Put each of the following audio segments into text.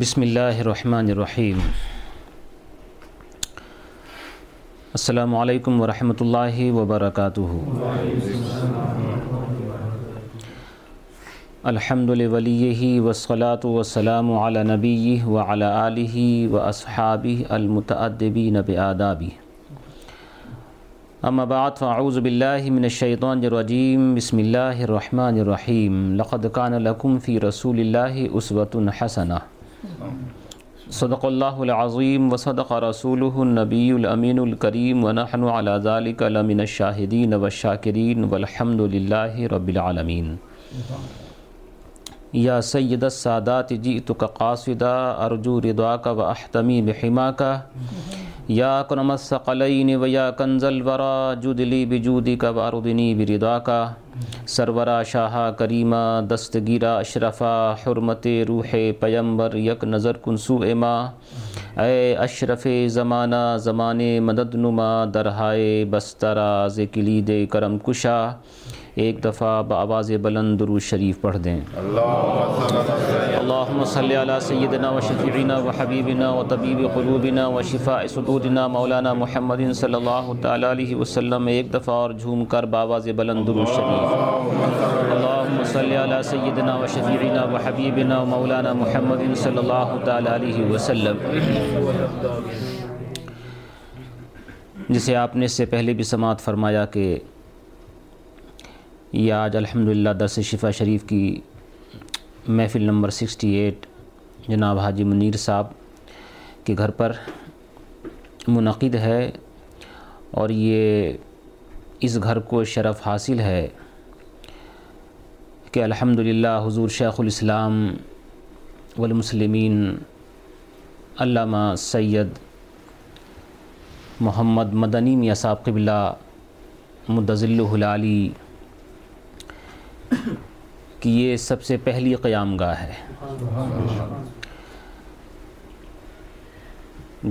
بسم اللہ الرحمن الرحیم۔ السلام علیکم ورحمۃ اللہ وبرکاتہ۔ الحمد لولیہ وسلاۃ وسلام علی نبی و علی علیہ و اصحابی المتعدبین بآدابی اما بعد، فاعوذ باللہ من الشیطان الرجیم۔ بسم اللہ الرحمن الرحیم۔ لقد کان لکم فی رسول اللہ اسوۃ حسنہ۔ صدق اللہ العظیم و صدق رسول النبی الامین الکریم ونحن على ذلك لمن الشاہدین والشاکرین والحمد للہ رب العالمین. یا سید السادات جئتک قاصدا، ارجو رضاک و احتمی بحماک یا کرم الثقلین و یا کنز الورا جدلی بجودک و اردنی برضاک سرورا شاہ کریمہ دستگیرہ اشرفہ حرمت روح پیمبر یک نظر کنسو اما اے اشرف زمانہ زمان مدد نما، درہائے بسترا ذکلید کرم کشا. ایک دفعہ بآواز بلند درود شریف پڑھ دیں۔ اللہم صلی علی سیدنا و شفیعنا و حبیبنا و طبیب قلوبنا و شفاء صدودنا مولانا محمد صلی اللہ تعالی علیہ وسلم ایک دفعہ اور جھوم کر بآواز بلند درود شریف۔ اللہم صلی علی سیدنا و شفیعنا و حبیبنا و مولانا محمد صلی اللہ تعالی علیہ وسلم۔ جسے آپ نے اس سے پہلے بھی سماعت فرمایا کہ یہ آج الحمدللہ درس شفا شریف کی محفل نمبر سکسٹی ایٹ جناب حاجی منیر صاحب کے گھر پر منعقد ہے اور یہ اس گھر کو شرف حاصل ہے کہ الحمدللہ حضور شیخ الاسلام والمسلمین علامہ سید محمد مدنی میاں صاحب قبلہ مدذل العلی کہ یہ سب سے پہلی قیام گاہ ہے۔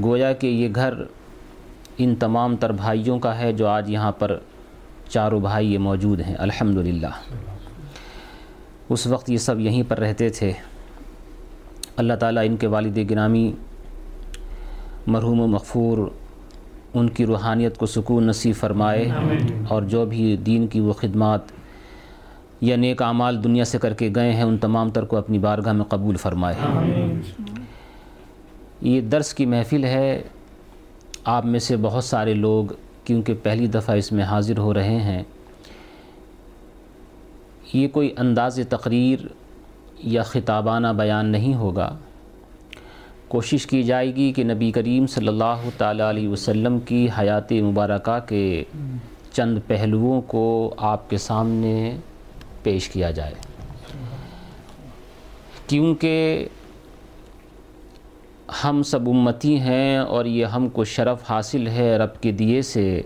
گویا کہ یہ گھر ان تمام تر بھائیوں کا ہے جو آج یہاں پر چاروں بھائی یہ موجود ہیں۔ الحمدللہ۔ اس وقت یہ سب یہیں پر رہتے تھے۔ اللہ تعالیٰ ان کے والد گرامی، مرحوم و مغفور، ان کی روحانیت کو سکون نصیب فرمائے اور جو بھی دین کی وہ خدمات یا نیک اعمال دنیا سے کر کے گئے ہیں، ان تمام تر کو اپنی بارگاہ میں قبول فرمائے۔ یہ درس کی محفل ہے۔ آپ میں سے بہت سارے لوگ کیونکہ پہلی دفعہ اس میں حاضر ہو رہے ہیں۔ یہ کوئی انداز تقریر یا خطابانہ بیان نہیں ہوگا۔ کوشش کی جائے گی کہ نبی کریم صلی اللہ تعالیٰ علیہ وسلم کی حیات مبارکہ کے چند پہلوؤں کو آپ کے سامنے پیش کیا جائے۔ کیونکہ ہم سب امتی ہیں اور یہ ہم کو شرف حاصل ہے رب کے دیے سے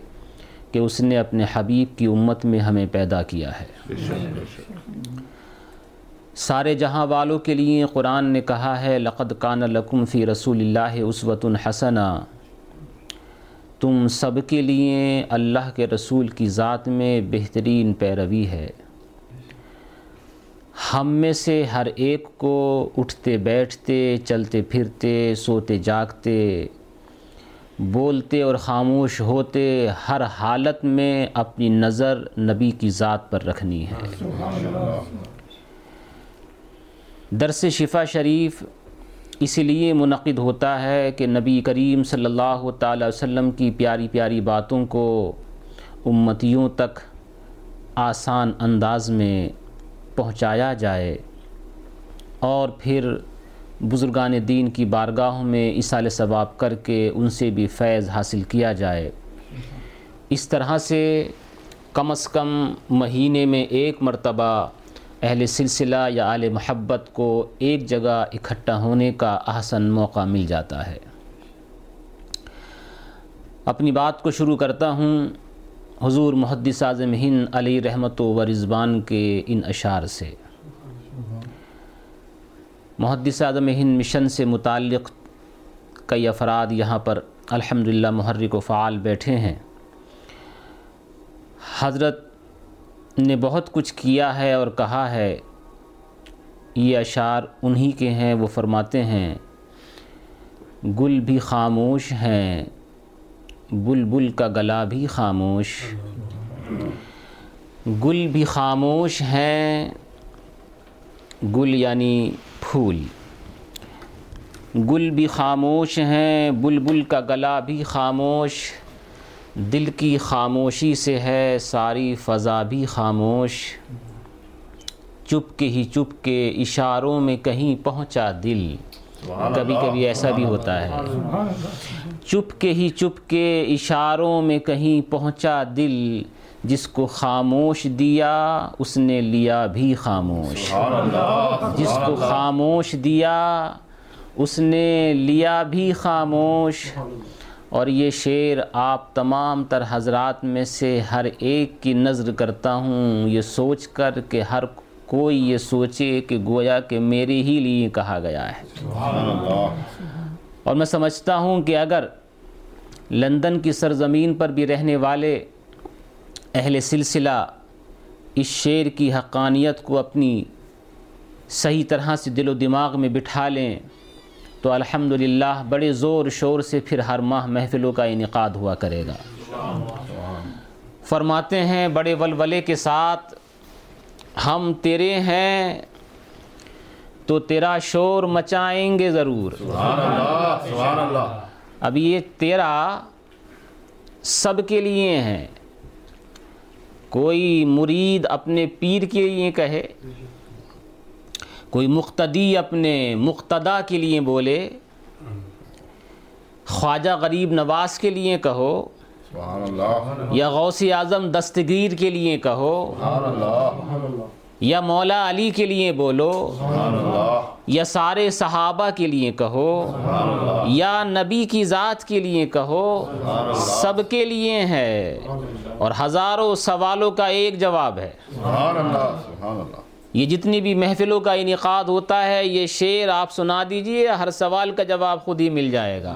کہ اس نے اپنے حبیب کی امت میں ہمیں پیدا کیا ہے۔ سارے جہاں والوں کے لیے قرآن نے کہا ہے، لقد کان لکم فی رسول اللہ اسوۃ الحسنہ تم سب کے لیے اللہ کے رسول کی ذات میں بہترین پیروی ہے۔ ہم میں سے ہر ایک کو اٹھتے بیٹھتے، چلتے پھرتے، سوتے جاگتے، بولتے اور خاموش ہوتے، ہر حالت میں اپنی نظر نبی کی ذات پر رکھنی ہے۔ درس شفا شریف اس لیے منعقد ہوتا ہے کہ نبی کریم صلی اللہ تعالی وسلم کی پیاری پیاری باتوں کو امتیوں تک آسان انداز میں پہنچایا جائے۔ اور پھر بزرگان دین کی بارگاہوں میں اصال ثواب کر کے ان سے بھی فیض حاصل کیا جائے۔ اس طرح سے کم از کم مہینے میں ایک مرتبہ اہل سلسلہ یا اہل محبت کو ایک جگہ اکٹھا ہونے کا احسن موقع مل جاتا ہے۔ اپنی بات کو شروع کرتا ہوں۔ حضور محدث اعظم ہند علی رحمت و رضوان کے ان اشعار سے۔ محدث اعظم ہند مشن سے متعلق کئی افراد یہاں پر الحمدللہ محرک و فعال بیٹھے ہیں۔ حضرت نے بہت کچھ کیا ہے اور کہا ہے۔ یہ اشعار انہی کے ہیں، وہ فرماتے ہیں، گل بھی خاموش ہیں۔ بلبل کا گلا بھی خاموش۔ گل بھی خاموش ہیں۔ گل یعنی پھول۔ گل بھی خاموش ہیں۔ بلبل کا گلا بھی خاموش۔ دل کی خاموشی سے ہے۔ ساری فضا بھی خاموش۔ چپ کے ہی چپ کے اشاروں میں کہیں پہنچا دل۔ کبھی کبھی ایسا بھی ہوتا ہے۔ چپ کے ہی چپ کے اشاروں میں کہیں پہنچا دل، جس کو خاموش دیا اس نے لیا بھی خاموش۔ جس کو خاموش دیا اس نے لیا بھی خاموش۔ اور یہ شعر آپ تمام تر حضرات میں سے ہر ایک کی نظر کرتا ہوں۔ یہ سوچ کر کہ ہر کوئی یہ سوچے کہ گویا کہ میرے ہی لیے کہا گیا ہے۔ اور میں سمجھتا ہوں کہ اگر لندن کی سرزمین پر بھی رہنے والے اہل سلسلہ اس شعر کی حقانیت کو اپنی صحیح طرح سے دل و دماغ میں بٹھا لیں، تو الحمدللہ بڑے زور شور سے پھر ہر ماہ محفلوں کا انعقاد ہوا کرے گا۔ فرماتے ہیں، بڑے ولولے کے ساتھ، ہم تیرے ہیں تو تیرا شور مچائیں گے ضرور۔ اب یہ تیرا سب کے لیے ہیں کوئی مرید اپنے پیر کے لیے کہے کوئی مقتدی اپنے مقتدا کے لیے بولے خواجہ غریب نواز کے لیے کہو یا غوث اعظم دستگیر کے لیے کہو۔ یا مولا علی کے لیے بولو یا سارے صحابہ کے لیے کہو یا نبی کی ذات کے لیے کہو سب کے لیے ہے۔ اور ہزاروں سوالوں کا ایک جواب ہے۔ یہ جتنی بھی محفلوں کا انعقاد ہوتا ہے یہ شعر آپ سنا دیجیے ہر سوال کا جواب خود ہی مل جائے گا۔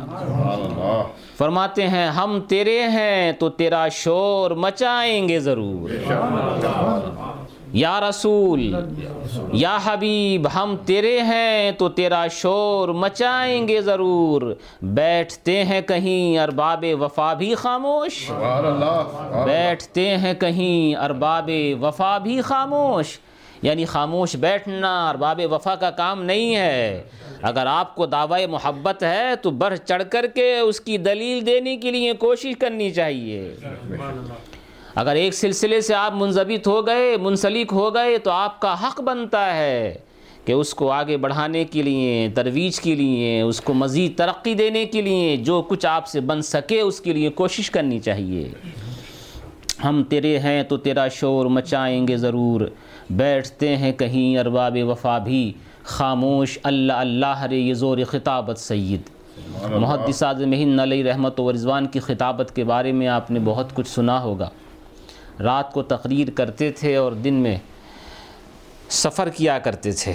فرماتے ہیں ہم تیرے ہیں تو تیرا شور مچائیں گے ضرور۔ یا رسول یا حبیب ہم تیرے ہیں تو تیرا شور مچائیں گے ضرور۔ بیٹھتے ہیں کہیں ارباب وفا بھی خاموش۔ بیٹھتے ہیں کہیں ارباب وفا بھی خاموش۔ یعنی خاموش بیٹھنا ارباب وفا کا کام نہیں ہے۔ اگر آپ کو دعوی محبت ہے تو بڑھ چڑھ کر کے اس کی دلیل دینے کے لیے کوشش کرنی چاہیے۔ اگر ایک سلسلے سے آپ منضبط ہو گئے منسلک ہو گئے تو آپ کا حق بنتا ہے کہ اس کو آگے بڑھانے کے لیے ترویج کے لیے اس کو مزید ترقی دینے کے لیے جو کچھ آپ سے بن سکے اس کے لیے کوشش کرنی چاہیے۔ ہم تیرے ہیں تو تیرا شور مچائیں گے ضرور۔ بیٹھتے ہیں کہیں ارباب وفا بھی۔ خاموش اللہ اللہ رے یہ زور خطابت سید۔ محدث اعظم ہند علیہ رحمت و رضوان کی خطابت کے بارے میں آپ نے بہت کچھ سنا ہوگا۔ رات کو تقریر کرتے تھے اور دن میں سفر کیا کرتے تھے۔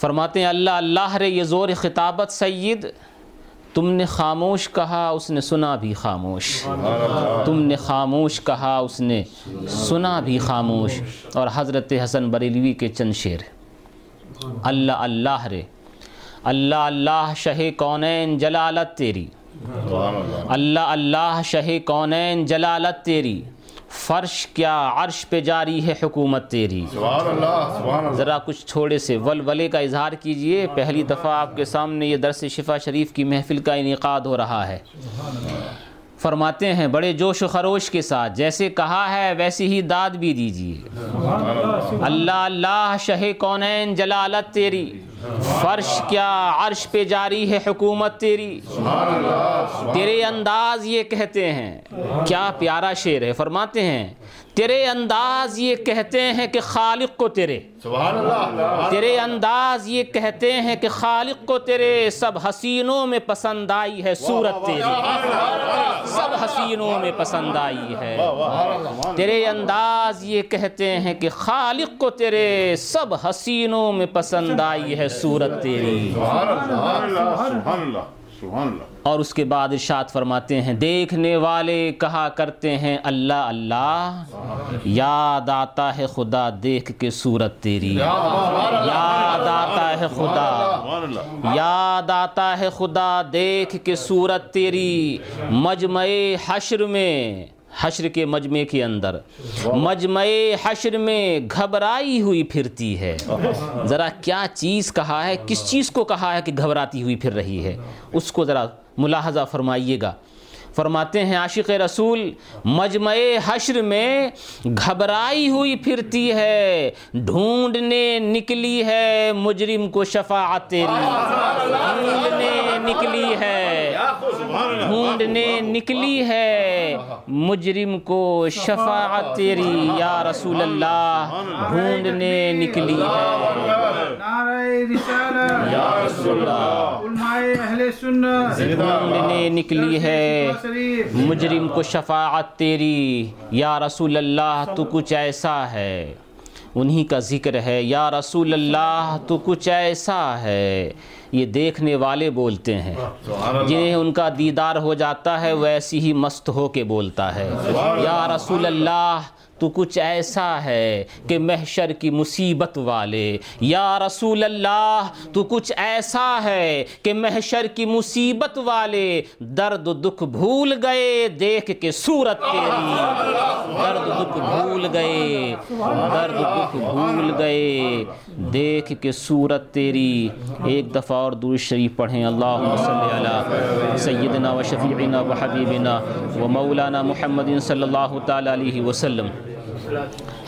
فرماتے ہیں، اللہ اللہ رے، یہ زور خطابت سید، تم نے خاموش کہا اس نے سنا بھی خاموش۔ تم نے خاموش کہا اس نے سنا بھی خاموش۔ اور حضرت حسن بریلوی کے چند شعر۔ اللہ اللہ رے، اللہ اللہ، شہ کونین، جلالت تیری۔ اللہ۔ اللہ شہ کونین جلالت تیری۔ فرش کیا عرش پہ جاری ہے حکومت تیری۔ ذرا کچھ چھوڑے سے ولولے کا اظہار کیجیے۔ پہلی دفعہ آپ کے سامنے یہ درس شفا شریف کی محفل کا انعقاد ہو رہا ہے۔ فرماتے ہیں بڑے جوش و خروش کے ساتھ جیسے کہا ہے ویسی ہی داد بھی دیجیے اللہ اللہ شہ کونین جلالت تیری۔ فرش کیا عرش پہ جاری ہے حکومت تیری؟ تیرے انداز یہ کہتے ہیں کیا پیارا شعر ہے؟ فرماتے ہیں تیرے انداز یہ کہتے ہیں کہ خالق کو تیرے تیرے انداز یہ کہتے ہیں کہ خالق کو تیرے سب حسینوں میں پسند آئی ہے صورت تیری سب حسینوں میں پسند آئی ہے تیرے انداز یہ کہتے ہیں کہ خالق کو تیرے سب حسینوں میں پسند آئی ہے صورت تیری سبحان اللہ اور اس کے بعد ارشاد فرماتے ہیں دیکھنے والے کہا کرتے ہیں اللہ اللہ۔ یاد آتا ہے خدا دیکھ کے صورت تیری۔ یاد آتا ہے خدا۔ سبحان اللہ۔ یاد آتا ہے خدا دیکھ کے صورت تیری۔ مجمع حشر میں حشر کے مجمع کے اندر۔ مجمع حشر میں گھبرائی ہوئی پھرتی ہے۔ ذرا کیا چیز کہا ہے؟ کس چیز کو کہا ہے کہ گھبراتی ہوئی پھر رہی ہے؟ اس کو ذرا ملاحظہ فرمائیے گا۔ فرماتے ہیں عاشق رسول مجمع حشر میں گھبرائی ہوئی پھرتی ہے ڈھونڈنے نکلی ہے مجرم کو شفاعت تیری۔ ڈھونڈنے نکلی ہے ڈھونڈنے نکلی ہے مجرم کو شفاعت تیری۔ یا رسول اللہ ڈھونڈنے نکلی ہے۔ یا رسول اللہ علماء اہل سنت۔ ڈھونڈنے نکلی ہے۔ مجرم کو شفاعت تیری۔ یا رسول اللہ تو کچھ ایسا ہے۔ انہی کا ذکر ہے یا رسول اللہ تو کچھ ایسا ہے۔ یہ دیکھنے والے بولتے ہیں۔ جنہیں ان کا دیدار ہو جاتا ہے وہ ایسی ہی مست ہو کے بولتا ہے۔ یا رسول اللہ تو کچھ ایسا ہے کہ محشر کی مصیبت والے۔ یا رسول اللہ، تو کچھ ایسا ہے کہ محشر کی مصیبت والے۔ درد دکھ بھول گئے، دیکھ کے صورت تیری۔ درد دکھ بھول گئے، درد دکھ بھول گئے۔ دیکھ کے صورت تیری۔ ایک دفعہ اور دور شریف پڑھیں۔ اللہم صلی علی سیدنا و شفیعنا و حبیبنا و مولانا محمد صلی اللہ تعالی علیہ وسلم۔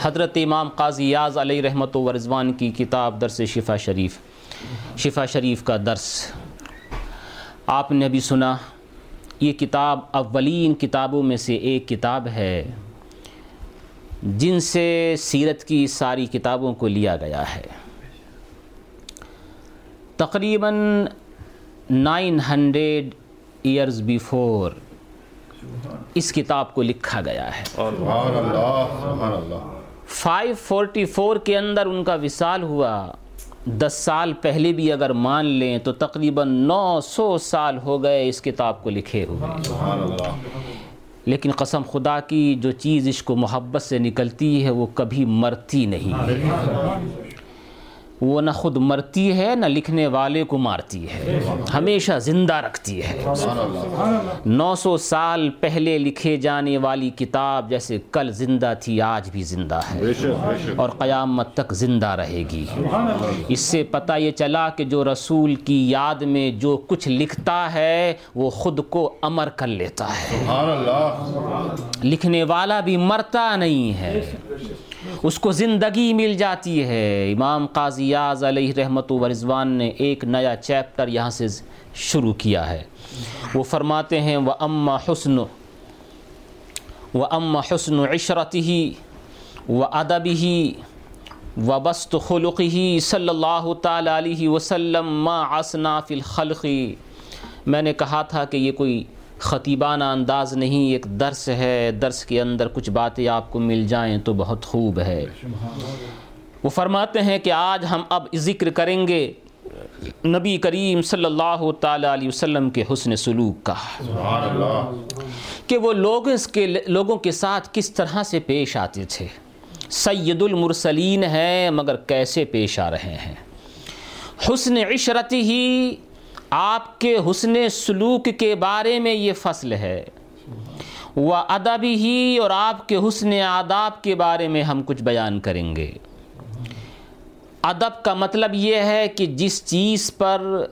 حضرت امام قاضی یاز علیہ رحمت و رضوان کی کتاب درس شفا شریف شفا شریف کا درس۔ آپ نے ابھی سنا، یہ کتاب اولین کتابوں میں سے ایک کتاب ہے، جن سے سیرت کی ساری کتابوں کو لیا گیا ہے۔ تقریباً نائن ہنڈریڈ ایئرز بیفور اس کتاب کو لکھا گیا ہے۔ سبحان اللہ سبحان اللہ 544 کے اندر ان کا وصال ہوا۔ دس سال پہلے بھی اگر مان لیں تو تقریباً نو سو سال ہو گئے اس کتاب کو لکھے ہوئے۔ لیکن قسم خدا کی جو چیز عشق و محبت سے نکلتی ہے وہ کبھی مرتی نہیں۔ وہ نہ خود مرتی ہے نہ لکھنے والے کو مارتی ہے۔ ہمیشہ زندہ رکھتی ہے۔ نو سو سال پہلے لکھے جانے والی کتاب جیسے کل زندہ تھی آج بھی زندہ ہے۔ اور قیامت تک زندہ رہے گی۔ اس سے پتہ یہ چلا کہ جو رسول کی یاد میں جو کچھ لکھتا ہے وہ خود کو امر کر لیتا ہے۔ لکھنے والا بھی مرتا نہیں ہے۔ اس کو زندگی مل جاتی ہے۔ امام قاضیاز علیہ رحمت و رضوان نے ایک نیا چیپٹر یہاں سے شروع کیا ہے۔ وہ فرماتے ہیں وہ اما حسن، و اما حسن عشرت ہی و ادب ہی و بست خلق ہی صلی اللہ تعالی علیہ وسلم ما اسنا فی الخلقی میں نے کہا تھا کہ یہ کوئی خطیبانہ انداز نہیں ایک درس ہے درس کے اندر کچھ باتیں آپ کو مل جائیں تو بہت خوب ہے۔ وہ فرماتے ہیں کہ آج ہم اب ذکر کریں گے نبی کریم صلی اللہ تعالی علیہ وسلم کے حسن سلوک کا۔ سبحان اللہ کہ وہ لوگ اس کے لوگوں کے ساتھ کس طرح سے پیش آتے تھے۔ سید المرسلین ہیں مگر کیسے پیش آ رہے ہیں۔ حسن عشرت ہی آپ کے حسن سلوک کے بارے میں یہ فصل ہے۔ وہ ادب ہی اور آپ کے حسن آداب کے بارے میں ہم کچھ بیان کریں گے۔ ادب کا مطلب یہ ہے کہ جس چیز پر،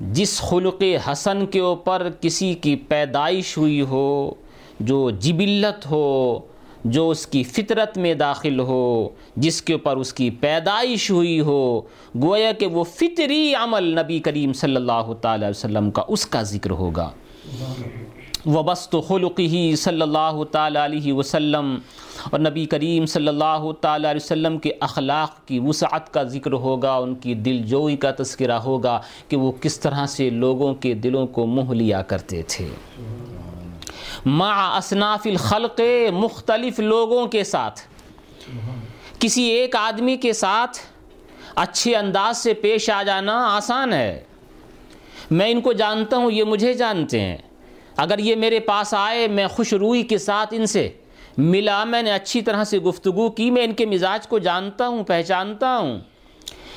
جس خلق حسن کے اوپر کسی کی پیدائش ہوئی ہو، جو جبلت ہو جو اس کی فطرت میں داخل ہو، جس کے اوپر اس کی پیدائش ہوئی ہو، گویا کہ وہ فطری عمل نبی کریم صلی اللہ تعالی وسلم کا اس کا ذکر ہوگا۔ وبست خلق ہی صلی اللہ تعالی علیہ وسلم اور نبی کریم صلی اللہ تعالی علیہ وسلم کے اخلاق کی وسعت کا ذکر ہوگا، ان کی دل جوئی کا تذکرہ ہوگا کہ وہ کس طرح سے لوگوں کے دلوں کو موہ لیا کرتے تھے۔ مع اصناف الخلق مختلف لوگوں کے ساتھ۔ کسی ایک آدمی کے ساتھ اچھے انداز سے پیش آ جانا آسان ہے۔ میں ان کو جانتا ہوں، یہ مجھے جانتے ہیں۔ اگر یہ میرے پاس آئے، میں خوش روئی کے ساتھ ان سے ملا۔ میں نے اچھی طرح سے گفتگو کی، میں ان کے مزاج کو جانتا ہوں، پہچانتا ہوں۔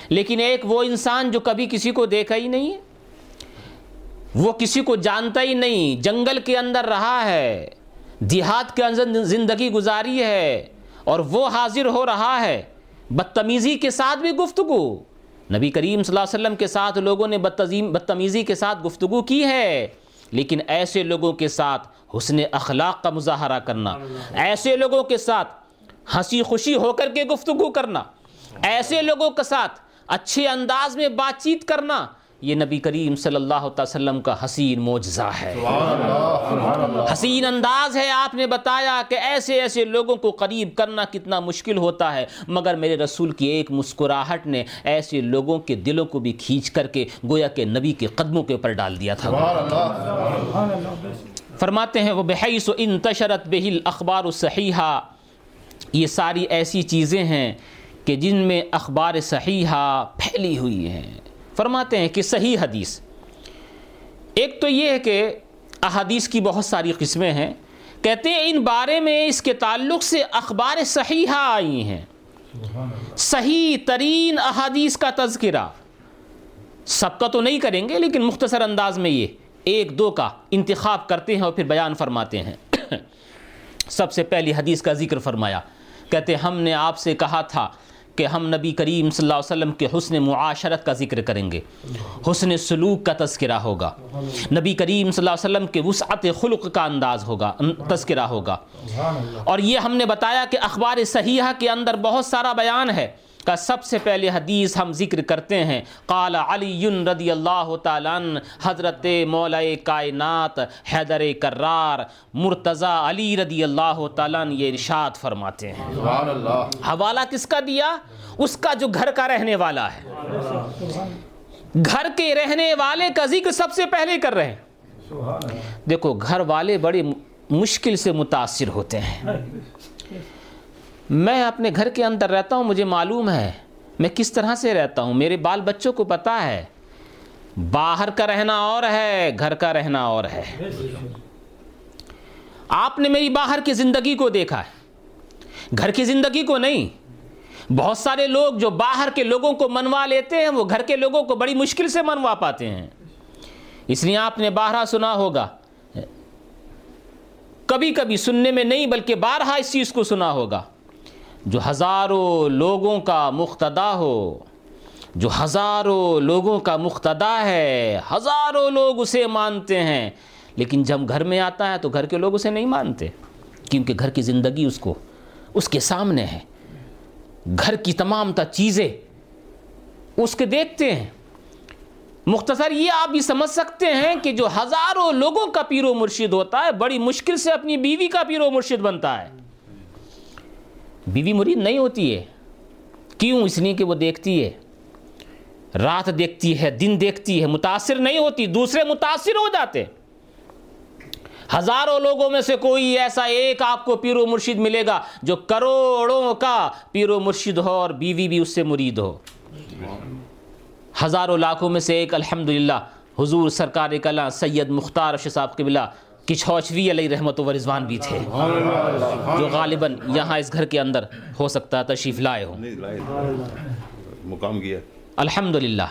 لیکن ایک وہ انسان جو کبھی کسی کو دیکھا ہی نہیں ہے۔ وہ کسی کو جانتا ہی نہیں، جنگل کے اندر رہا ہے۔ دیہات کے اندر زندگی گزاری ہے اور وہ حاضر ہو رہا ہے۔ بدتمیزی کے ساتھ بھی گفتگو۔ نبی کریم صلی اللہ علیہ وسلم کے ساتھ لوگوں نے بدتمیزی کے ساتھ گفتگو کی ہے۔ لیکن ایسے لوگوں کے ساتھ حسن اخلاق کا مظاہرہ کرنا، ایسے لوگوں کے ساتھ ہنسی خوشی ہو کر کے گفتگو کرنا، ایسے لوگوں کے ساتھ اچھے انداز میں بات چیت کرنا یہ نبی کریم صلی اللہ علیہ وسلم کا حسین معجزہ ہے۔ حسین انداز ہے، آپ نے بتایا کہ ایسے ایسے لوگوں کو قریب کرنا کتنا مشکل ہوتا ہے، مگر میرے رسول کی ایک مسکراہٹ نے ایسے لوگوں کے دلوں کو بھی کھینچ کر کے گویا کہ نبی کے قدموں کے اوپر ڈال دیا تھا۔ فرماتے ہیں وہ بحیث و انتشرت بہل اخبار الصحیحہ یہ ساری ایسی چیزیں ہیں کہ جن میں اخبار صحیحہ پھیلی ہوئی ہیں۔ فرماتے ہیں کہ صحیح حدیث۔ ایک تو یہ ہے کہ احادیث کی بہت ساری قسمیں ہیں۔ کہتے ہیں ان بارے میں اس کے تعلق سے اخبار صحیحہ آئی ہیں۔ صحیح ترین احادیث کا تذکرہ۔ سب کا تو نہیں کریں گے لیکن مختصر انداز میں یہ ایک دو کا انتخاب کرتے ہیں اور پھر بیان فرماتے ہیں۔ سب سے پہلی حدیث کا ذکر فرمایا۔ کہتے ہم نے آپ سے کہا تھا کہ ہم نبی کریم صلی اللہ علیہ وسلم کے حسن معاشرت کا ذکر کریں گے۔ حسن سلوک کا تذکرہ ہوگا۔ نبی کریم صلی اللہ علیہ وسلم کے وسعت خلق کا انداز ہوگا تذکرہ ہوگا۔ اور یہ ہم نے بتایا کہ اخبار صحیحہ کے اندر بہت سارا بیان ہے۔ کا سب سے پہلے حدیث ہم ذکر کرتے ہیں۔ قال علی رضی اللہ تعالیٰ حضرت مولا کائنات حیدر کرار مرتضی علی رضی اللہ تعالیٰ یہ ارشاد فرماتے ہیں۔ حوالہ کس کا دیا؟ اس کا جو گھر کا رہنے والا ہے۔ گھر کے رہنے والے کا ذکر سب سے پہلے کر رہے ہیں۔ دیکھو گھر والے بڑی مشکل سے متاثر ہوتے ہیں۔ میں اپنے گھر کے اندر رہتا ہوں، مجھے معلوم ہے۔ میں کس طرح سے رہتا ہوں؟ میرے بال بچوں کو پتہ ہے۔ باہر کا رہنا اور ہے، گھر کا رہنا اور ہے۔ آپ نے میری باہر کی زندگی کو دیکھا ہے۔ گھر کی زندگی کو نہیں۔ بہت سارے لوگ جو باہر کے لوگوں کو منوا لیتے ہیں، وہ گھر کے لوگوں کو بڑی مشکل سے منوا پاتے ہیں۔ اس لیے آپ نے بارہا سنا ہوگا۔ کبھی کبھی سننے میں نہیں، بلکہ بارہا اس چیز کو سنا ہوگا۔ جو ہزاروں لوگوں کا مقتدا ہو، جو ہزاروں لوگوں کا مقتدا ہے، ہزاروں لوگ اسے مانتے ہیں۔ لیکن جب گھر میں آتا ہے تو گھر کے لوگ اسے نہیں مانتے، کیونکہ گھر کی زندگی اس کو، اس کے سامنے ہے۔ گھر کی تمام تا چیزیں اس کے دیکھتے ہیں۔ مختصر یہ آپ بھی سمجھ سکتے ہیں کہ جو ہزاروں لوگوں کا پیر و مرشد ہوتا ہے، بڑی مشکل سے اپنی بیوی کا پیر و مرشد بنتا ہے۔ بیوی مرید نہیں ہوتی ہے۔ کیوں اس لیے کہ وہ دیکھتی ہے؟ رات دیکھتی ہے، دن دیکھتی ہے، متاثر نہیں ہوتی، دوسرے متاثر ہو جاتے۔ ہزاروں لوگوں میں سے کوئی ایسا ایک آپ کو پیر و مرشد ملے گا جو کروڑوں کا پیر و مرشد ہو اور بیوی بھی اس سے مرید ہو۔ ہزاروں لاکھوں میں سے ایک الحمدللہ، حضور سرکار کلا سید مختار اشرف صاحب قبلہ کچھوچوی علیہ رحمت و رضوان بھی تھے۔ جو غالباً یہاں اس گھر کے اندر ہو سکتا تشریف لائے ہوں۔ لائے۔ مقام کیا؟ الحمدللہ۔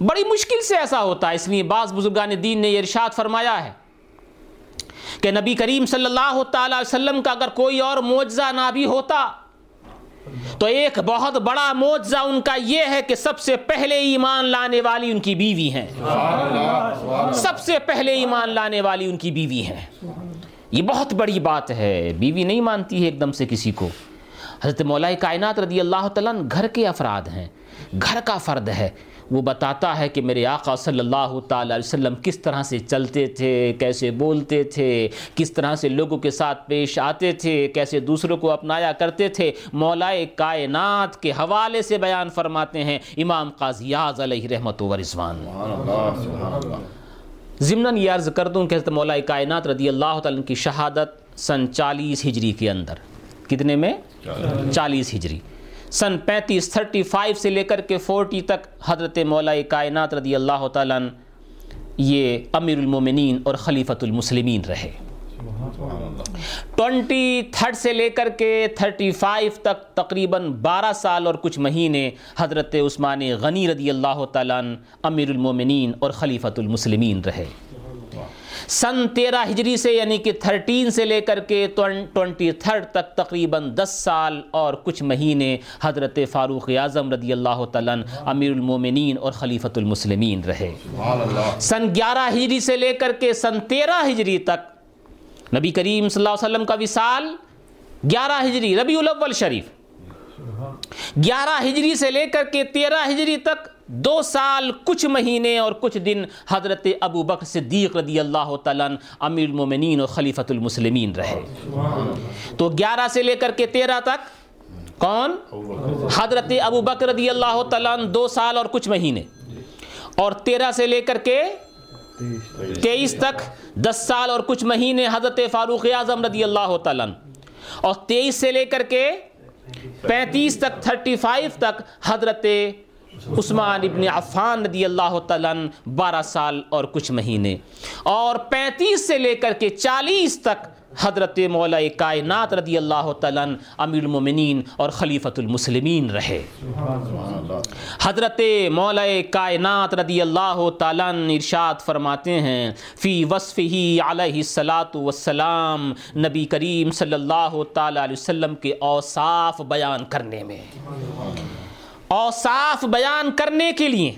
بڑی مشکل سے ایسا ہوتا ہے۔ اس لیے بعض بزرگان دین نے یہ ارشاد فرمایا ہے کہ نبی کریم صلی اللہ تعالی وسلم کا اگر کوئی اور معجزہ نہ بھی ہوتا تو ایک بہت بڑا معجزہ ان کا یہ ہے کہ سب سے پہلے ایمان لانے والی ان کی بیوی ہیں۔ سب سے پہلے ایمان لانے والی ان کی بیوی ہیں۔ یہ بہت بڑی بات ہے۔ بیوی نہیں مانتی ہے ایک دم سے کسی کو۔ حضرت مولا کائنات رضی اللہ تعالیٰ گھر کے افراد ہیں۔ گھر کا فرد ہے۔ وہ بتاتا ہے کہ میرے آقا صلی اللہ تعالی علیہ وسلم کس طرح سے چلتے تھے، کیسے بولتے تھے، کس طرح سے لوگوں کے ساتھ پیش آتے تھے، کیسے دوسروں کو اپنایا کرتے تھے۔ مولا کائنات کے حوالے سے بیان فرماتے ہیں۔ امام قاضیاز علیہ رحمت و رضوان۔ سبحان ضمن یہ عرض کر دوں کہ حضرت مولا کائنات رضی اللہ تعالیٰ کی شہادت سن چالیس ہجری کے اندر۔ کتنے میں؟ چالیس ہجری۔ سن پینتیس، تھرٹی فائیو سے لے کر کے فورٹی تک حضرت مولا کائنات رضی اللہ تعالیٰ یہ امیر المومنین اور خلیفۃ المسلمین رہے۔ ٹونٹی تھرڈ سے لے کر کے تھرٹی فائیو تک تقریباً بارہ سال اور کچھ مہینے حضرت عثمان غنی رضی اللہ تعالیٰ امیر المومنین اور خلیفۃ المسلمین رہے۔ سن تیرہ ہجری سے یعنی کہ تھرٹین سے لے کر کے ٹونٹی تھرڈ تک تقریباً دس سال اور کچھ مہینے حضرت فاروق اعظم رضی اللہ تعالیٰ امیر المومنین اور خلیفۃ المسلمین رہے۔ سن گیارہ ہجری سے لے کر کے سن تیرہ ہجری تک نبی کریم صلی اللہ علیہ وسلم کا وصال گیارہ ہجری ربیع الاول شریف۔ گیارہ ہجری سے لے کر کے تیرہ ہجری تک دو سال، کچھ مہینے اور کچھ دن حضرت ابو بکر صدیق رضی اللہ تعالیٰ امیر المومنین اور خلیفۃ المسلمین رہے۔ تو گیارہ سے لے کر کے تیرہ تک کون؟ حضرت ابو بکر رضی اللہ تعالیٰ دو سال اور کچھ مہینے۔ اور تیرہ سے لے کر کے تیئیس تک دس سال اور کچھ مہینے حضرت فاروق اعظم رضی اللہ تعالیٰ اور تیئیس سے لے کر کے پینتیس تک تھرٹی فائیو تک حضرت عثمان ابن عفان رضی اللہ تعالیٰ بارہ سال اور کچھ مہینے اور پینتیس سے لے کر کے چالیس تک حضرت مولا کائنات رضی اللہ تعالیٰ امیر المومنین اور خلیفۃ المسلمین رہے۔ حضرت مولا کائنات رضی اللہ تعالیٰ ارشاد فرماتے ہیں، فی وصف ہی علیہ السلاۃ والسلام، نبی کریم صلی اللہ تعالیٰ علیہ وسلم کے اوصاف بیان کرنے میں۔ اوصاف بیان کرنے کے لیے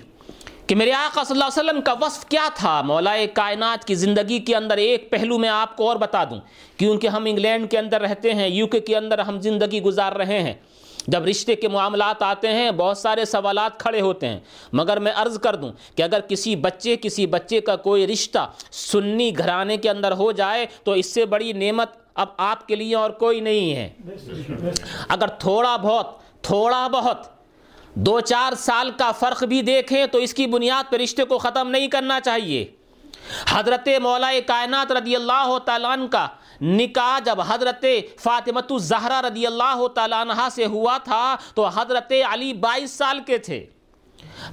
کہ میرے آقا صلی اللہ علیہ وسلم کا وصف کیا تھا؟ مولا کائنات کی زندگی کے اندر ایک پہلو میں آپ کو اور بتا دوں کیونکہ ہم انگلینڈ کے اندر رہتے ہیں یو کے کے اندر ہم زندگی گزار رہے ہیں۔ جب رشتے کے معاملات آتے ہیں بہت سارے سوالات کھڑے ہوتے ہیں۔ مگر میں عرض کر دوں کہ اگر کسی بچے کسی بچے کا کوئی رشتہ سنی گھرانے کے اندر ہو جائے تو اس سے بڑی نعمت اب آپ کے لیے اور کوئی نہیں ہے۔ اگر تھوڑا بہت تھوڑا بہت دو چار سال کا فرق بھی دیکھیں تو اس کی بنیاد پر رشتے کو ختم نہیں کرنا چاہیے۔ حضرت مولا کائنات رضی اللہ تعالیٰ عنہ کا نکاح جب حضرت فاطمت الزہرا رضی اللہ تعالیٰ عنہ سے ہوا تھا تو حضرت علی بائیس سال کے تھے۔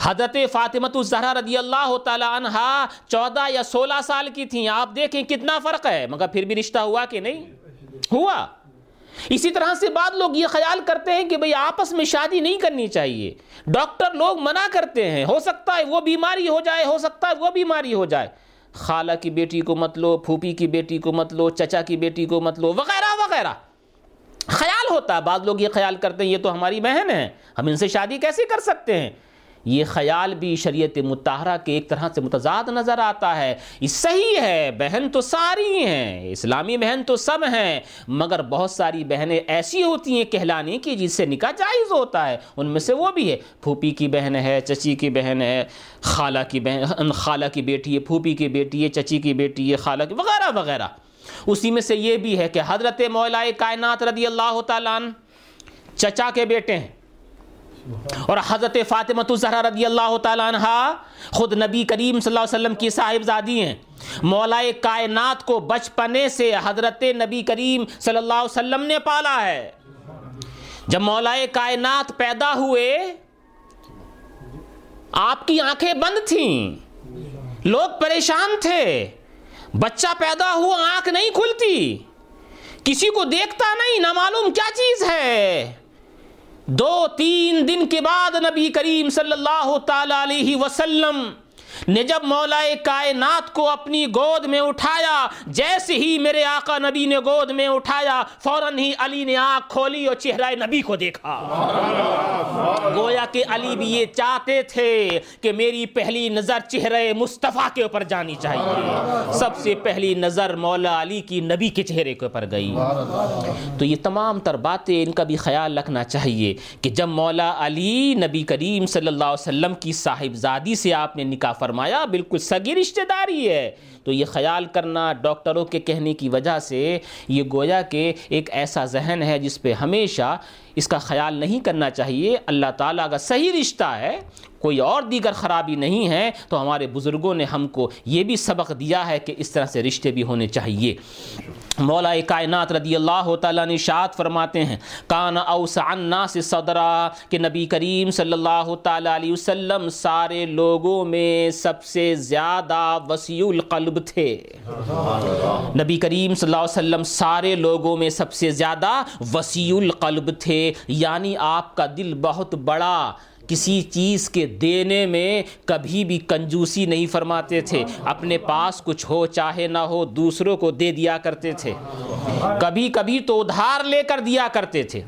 حضرت فاطمت الزہرا رضی اللہ تعالیٰ عنہ چودہ یا سولہ سال کی تھیں۔ آپ دیکھیں کتنا فرق ہے، مگر پھر بھی رشتہ ہوا کہ نہیں؟ ہوا۔ اسی طرح سے بعد لوگ یہ خیال کرتے ہیں کہ بھئی آپس میں شادی نہیں کرنی چاہیے۔ ڈاکٹر لوگ منع کرتے ہیں، ہو سکتا ہے وہ بیماری ہو جائے، ہو سکتا ہے وہ بیماری ہو جائے۔ خالہ کی بیٹی کو مت لو، پھوپھی کی بیٹی کو مت لو، چچا کی بیٹی کو مت لو، وغیرہ وغیرہ۔ خیال ہوتا ہے، بعض لوگ یہ خیال کرتے ہیں، یہ تو ہماری بہن ہے ہم ان سے شادی کیسے کر سکتے ہیں؟ یہ خیال بھی شریعت متحرہ کے ایک طرح سے متضاد نظر آتا ہے۔ یہ صحیح ہے، بہن تو ساری ہیں، اسلامی بہن تو سب ہیں، مگر بہت ساری بہنیں ایسی ہوتی ہیں کہلانے کی جس سے نکاح جائز ہوتا ہے۔ ان میں سے وہ بھی ہے، پھوپھی کی بہن ہے، چچی کی بہن ہے، خالہ کی بہن، خالہ کی بیٹی ہے، پھوپھی کی بیٹی ہے، چچی کی بیٹی ہے، خالہ کی وغیرہ وغیرہ۔ اسی میں سے یہ بھی ہے کہ حضرت مولا کائنات رضی اللہ تعالیٰ چچا کے بیٹے ہیں۔ اور حضرت فاطمۃ الزہرا رضی اللہ تعالیٰ عنہ خود نبی کریم صلی اللہ علیہ وسلم کی صاحبزادی ہیں۔ مولا کائنات کو بچپنے سے حضرت نبی کریم صلی اللہ علیہ وسلم نے پالا ہے۔ جب مولا کائنات پیدا ہوئے، آپ کی آنکھیں بند تھیں۔ لوگ پریشان تھے۔ بچہ پیدا ہوا، آنکھ نہیں کھلتی۔ کسی کو دیکھتا نہیں نہ معلوم کیا چیز ہے؟ دو تین دن کے بعد نبی کریم صلی اللہ تعالی علیہ وسلم نے جب مولا کائنات کو اپنی گود میں اٹھایا، جیسے ہی میرے آقا نبی نے گود میں اٹھایا، فوراً ہی علی نے آنکھ کھولی اور چہرہ نبی کو دیکھا۔ گویا کہ علی بھی یہ چاہتے تھے کہ میری پہلی نظر چہرہ مصطفیٰ کے اوپر جانی چاہیے۔ سب سے پہلی نظر مولا علی کی نبی کے چہرے کے اوپر گئی۔ تو یہ تمام تر باتیں ان کا بھی خیال رکھنا چاہیے کہ جب مولا علی نبی کریم صلی اللہ علیہ وسلم کی صاحبزادی سے آپ نے نکاح فرمایا بالکل سگی رشتہ داری ہے۔ تو یہ خیال کرنا ڈاکٹروں کے کہنے کی وجہ سے یہ گویا کہ ایک ایسا ذہن ہے جس پہ ہمیشہ اس کا خیال نہیں کرنا چاہیے۔ اللہ تعالیٰ کا صحیح رشتہ ہے، کوئی اور دیگر خرابی نہیں ہے، تو ہمارے بزرگوں نے ہم کو یہ بھی سبق دیا ہے کہ اس طرح سے رشتے بھی ہونے چاہیے۔ مولا کائنات رضی اللہ تعالیٰ نے شاد فرماتے ہیں، کان اوسع الناس صدرا، کہ نبی کریم صلی اللہ تعالیٰ علیہ وسلم سارے لوگوں میں سب سے زیادہ وسیع القلب تھے۔ نبی کریم صلی اللہ علیہ وسلم سارے لوگوں میں سب سے زیادہ وسیع القلب تھے یعنی آپ کا دل بہت بڑا۔ کسی چیز کے دینے میں کبھی بھی کنجوسی نہیں فرماتے تھے۔ اپنے پاس کچھ ہو، چاہے نہ ہو، دوسروں کو دے دیا کرتے تھے۔ کبھی کبھی تو ادھار لے کر دیا کرتے تھے۔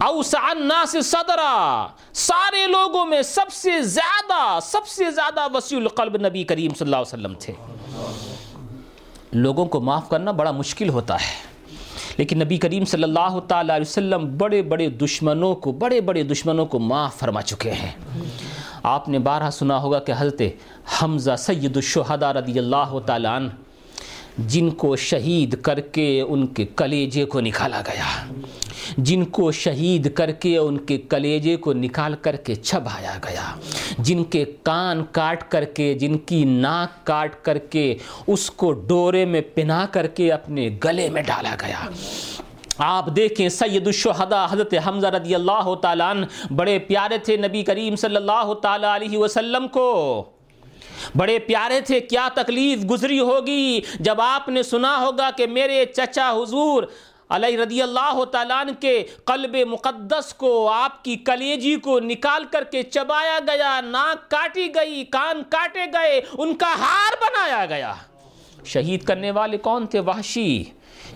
الناس صدرا۔ سارے لوگوں میں سب سے زیادہ، سب سے زیادہ وسیع القلب نبی کریم صلی اللہ علیہ وسلم تھے۔ لوگوں کو معاف کرنا بڑا مشکل ہوتا ہے۔ لیکن نبی کریم صلی اللہ تعالیٰ علیہ وسلم بڑے بڑے دشمنوں کو، بڑے بڑے دشمنوں کو معاف فرما چکے ہیں۔ آپ نے بارہ سنا ہوگا کہ حضرت حمزہ سید الشہداء رضی اللہ تعالیٰ عنہ جن کو شہید کر کے ان کے کلیجے کو نکالا گیا۔ جن کو شہید کر کے ان کے کلیجے کو نکال کر کے چھبایا گیا۔ جن کے کان کاٹ کر کے، جن کی ناک کاٹ کر کے، اس کو ڈورے میں پنا کر کے اپنے گلے میں ڈالا گیا۔ آپ دیکھیں سید الشہداء حضرت حمزہ رضی اللہ تعالیٰ عنہ، بڑے پیارے تھے نبی کریم صلی اللہ تعالیٰ علیہ وسلم کو۔ بڑے پیارے تھے، کیا تکلیف گزری ہوگی؟ جب آپ نے سنا ہوگا کہ میرے چچا حضور علیہ رضی اللہ تعالیٰ کے قلب مقدس کو، آپ کی کلیجی کو نکال کر کے چبایا گیا، ناک کاٹی گئی، کان کاٹے گئے، ان کا ہار بنایا گیا۔ شہید کرنے والے کون تھے؟ وحشی،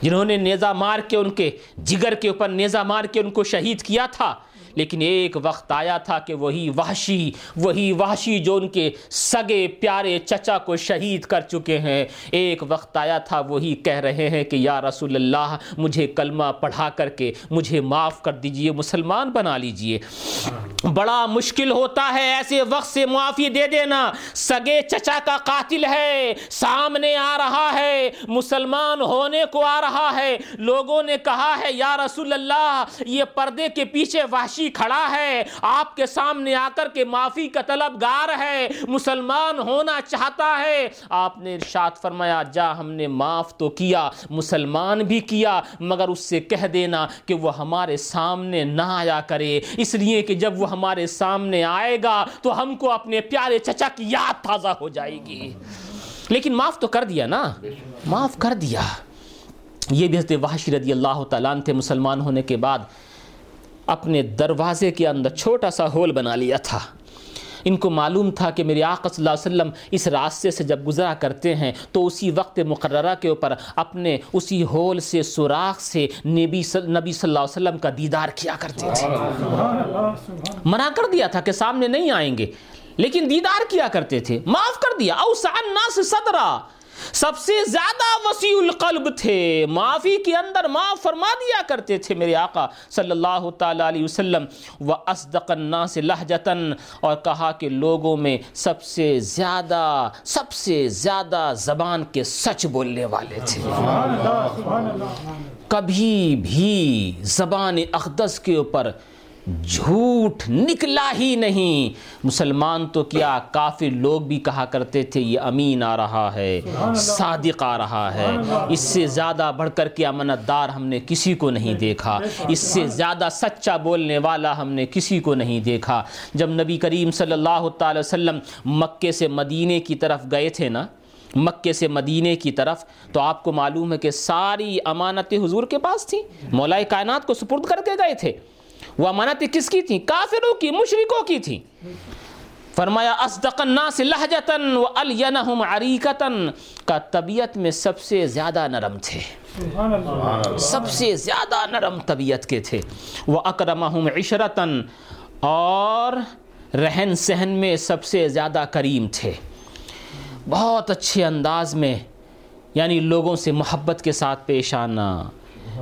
جنہوں نے نیزہ مار کے ان کے جگر کے اوپر نیزہ مار کے ان کو شہید کیا تھا۔ لیکن ایک وقت آیا تھا کہ وہی وحشی وہی وحشی جو ان کے سگے پیارے چچا کو شہید کر چکے ہیں۔ ایک وقت آیا تھا، وہی کہہ رہے ہیں کہ یا رسول اللہ، مجھے کلمہ پڑھا کر کے مجھے معاف کر دیجیے، مسلمان بنا لیجیے۔ بڑا مشکل ہوتا ہے ایسے وقت سے معافی دے دینا۔ سگے چچا کا قاتل ہے، سامنے آ رہا ہے، مسلمان ہونے کو آ رہا ہے۔ لوگوں نے کہا ہے، یا رسول اللہ، یہ پردے کے پیچھے وحشی کھڑا ہے۔ آپ کے سامنے آ کر کے معافی کا طلب گار ہے۔ مسلمان ہونا چاہتا ہے۔ آپ نے ارشاد فرمایا، جا، ہم نے معاف تو کیا، مسلمان بھی کیا، مگر اس سے کہہ دینا کہ وہ ہمارے سامنے نہ آیا کرے۔ اس لیے کہ جب وہ ہمارے سامنے آئے گا تو ہم کو اپنے پیارے چچا کی یاد تازہ ہو جائے گی۔ لیکن معاف تو کر دیا نا۔ معاف کر دیا۔ یہ بھی حضرت وحشی رضی اللہ تعالیٰ تھے، مسلمان ہونے کے بعد۔ اپنے دروازے کے اندر چھوٹا سا ہول بنا لیا تھا۔ ان کو معلوم تھا کہ میرے آقا صلی اللہ علیہ وسلم اس راستے سے جب گزرا کرتے ہیں تو اسی وقت مقررہ کے اوپر اپنے اسی ہول سے سوراخ سے نبی صلی نبی صلی اللہ علیہ وسلم کا دیدار کیا کرتے تھے۔ منع کر دیا تھا کہ سامنے نہیں آئیں گے، لیکن دیدار کیا کرتے تھے۔ معاف کر دیا، اوسع الناس صدرا۔ سب سے زیادہ وسیع القلب تھے۔ معافی کے اندر معاف فرما دیا کرتے تھے میرے آقا صلی اللہ تعالیٰ علیہ وسلم۔ و اصدق الناس لہجتاً اور کہا کہ لوگوں میں سب سے زیادہ سب سے زیادہ زبان کے سچ بولنے والے تھے۔ کبھی بھی زبان اقدس کے اوپر جھوٹ نکلا ہی نہیں۔ مسلمان تو کیا کافر لوگ بھی کہا کرتے تھے، یہ امین آ رہا ہے، صادق آ رہا ہے۔ اس سے زیادہ بڑھ کر کے امانت دار ہم نے کسی کو نہیں دیکھا۔ اس سے زیادہ سچا بولنے والا ہم نے کسی کو نہیں دیکھا۔ جب نبی کریم صلی اللہ تعالی وسلم مکے سے مدینے کی طرف گئے تھے نا، مکے سے مدینے کی طرف، تو آپ کو معلوم ہے کہ ساری امانتیں حضور کے پاس تھیں۔ مولا کائنات کو سپرد کر کے گئے تھے۔ وہ امانتیں کس کی تھیں کافروں کی، مشرکوں کی تھیں فرمایا، اصدق الناس لہجتاً و الینہم عریکتاً کا طبیعت میں سب سے زیادہ نرم تھے۔ سب سے زیادہ نرم طبیعت کے تھے۔ وہ اکرمہم عشرتاً۔ اور رہن سہن میں سب سے زیادہ کریم تھے۔ بہت اچھے انداز میں یعنی لوگوں سے محبت کے ساتھ پیش آنا۔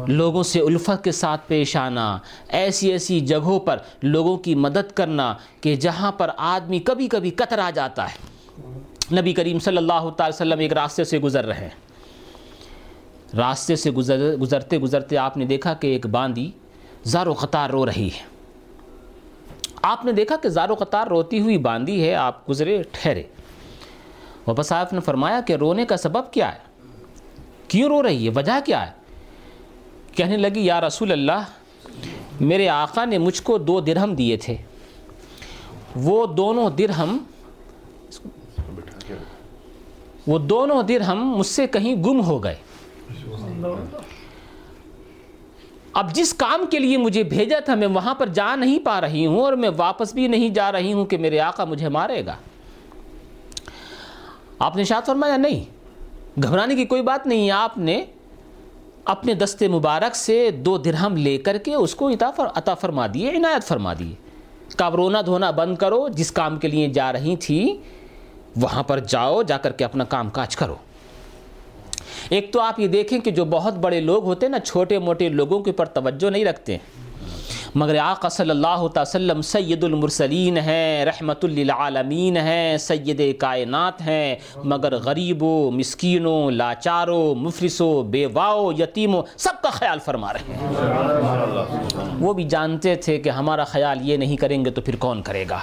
لوگوں سے الفت کے ساتھ پیش آنا، ایسی ایسی جگہوں پر لوگوں کی مدد کرنا کہ جہاں پر آدمی کبھی کبھی کترا جاتا ہے۔ نبی کریم صلی اللہ تعالی وسلم ایک راستے سے گزر رہے ہیں۔ راستے سے گزر، گزرتے گزرتے آپ نے دیکھا کہ ایک باندی زار و قطار رو رہی ہے۔ آپ نے دیکھا کہ زار و قطار روتی ہوئی باندھی ہے، آپ گزرے ٹھہرے۔ واپس آپ نے فرمایا کہ رونے کا سبب کیا ہے؟ کیوں رو رہی ہے؟ وجہ کیا ہے؟ کہنے لگی، یا رسول اللہ، میرے آقا نے مجھ کو دو درہم دیے تھے۔ وہ دونوں درہم، وہ دونوں درہم مجھ سے کہیں گم ہو گئے۔ اب جس کام کے لیے مجھے بھیجا تھا، میں وہاں پر جا نہیں پا رہی ہوں اور میں واپس بھی نہیں جا رہی ہوں کہ میرے آقا مجھے مارے گا۔ آپ نے شاد فرمایا، نہیں، گھبرانے کی کوئی بات نہیں، آپ نے اپنے دست مبارک سے دو درہم لے کر کے اس کو عطا فر، عطا فرما دیے، عنایت فرما دیے۔ کب رونا دھونا بند کرو، جس کام کے لیے جا رہی تھی، وہاں پر جاؤ، جا کر کے اپنا کام کاج کرو۔ ایک تو آپ یہ دیکھیں کہ جو بہت بڑے لوگ ہوتے ہیں نا، چھوٹے موٹے لوگوں کے اوپر توجہ نہیں رکھتے۔ ہیں مگر آقا صلی اللہ تعالی وسلم سید المرسلین ہیں، رحمت للعالمین ہیں، سید کائنات ہیں۔ مگر غریبوں مسکینوں لاچاروں مفلسوں بیواؤں یتیموں سب کا خیال فرما رہے ہیں۔ وہ بھی جانتے تھے کہ ہمارا خیال یہ نہیں کریں گے تو پھر کون کرے گا۔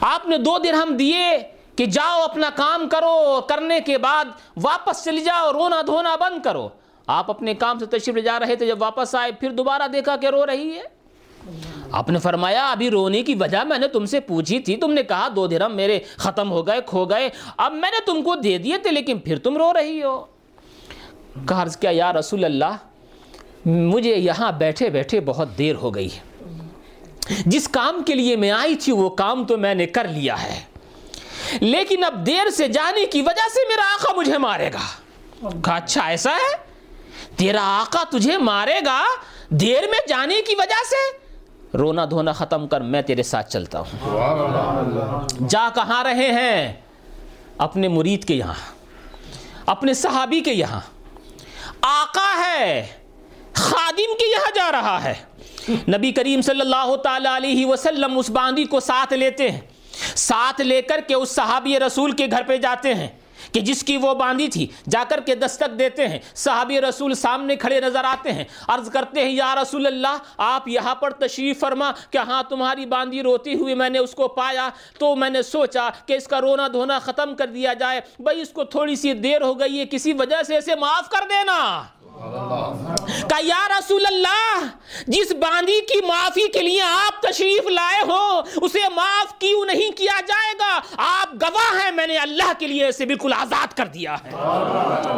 آپ نے دو درہم دیے کہ جاؤ اپنا کام کرو، کرنے کے بعد واپس چلی جاؤ، رونا دھونا بند کرو۔ آپ اپنے کام سے تشریف لے جا رہے تھے، جب واپس آئے پھر دوبارہ دیکھا کہ رو رہی ہے۔ آپ نے فرمایا، ابھی رونے کی وجہ میں نے تم سے پوچھی تھی، تم نے کہا، دو درہم میرے ختم ہو گئے، کھو گئے، اب میں نے تم کو دے دیے تھے، لیکن پھر تم رو رہی ہو۔ کہا، عرض کیا، یا رسول اللہ، مجھے یہاں بیٹھے بیٹھے بہت دیر ہو گئی۔ جس کام کے لیے میں آئی تھی، وہ کام تو میں نے کر لیا ہے۔ لیکن اب دیر سے جانے کی وجہ سے میرا آقا مجھے مارے گا۔ کہا اچھا ایسا ہے؟ تیرا آقا تجھے مارے گا دیر میں جانے کی وجہ سے؟ رونا دھونا ختم کر میں تیرے ساتھ چلتا ہوں۔ جا کہاں رہے ہیں؟ اپنے مرید کے یہاں، اپنے صحابی کے یہاں۔ آقا ہے، خادم کے یہاں جا رہا ہے۔ نبی کریم صلی اللہ تعالی علیہ وسلم اس باندی کو ساتھ لیتے ہیں۔ ساتھ لے کر کے اس صحابی رسول کے گھر پہ جاتے ہیں۔ کہ جس کی وہ باندھی تھی، جا کر کے دستک دیتے ہیں۔ صحابی رسول سامنے کھڑے نظر آتے ہیں۔ عرض کرتے ہیں، یا رسول اللہ، آپ یہاں پر تشریف فرما کہ ہاں تمہاری باندھی روتی ہوئی میں نے اس کو پایا۔ تو میں نے سوچا کہ اس کا رونا دھونا ختم کر دیا جائے۔ بھائی، اس کو تھوڑی سی دیر ہو گئی ہے، کسی وجہ سے اسے معاف کر دینا۔ کہ یا رسول اللہ، جس باندھی کی معافی کے لیے آپ تشریف لائے ہو، اسے معاف کیوں نہیں کیا جائے گا؟ آپ گواہ ہیں، میں نے اللہ کے لیے اسے بالکل آزاد کر دیا ہے۔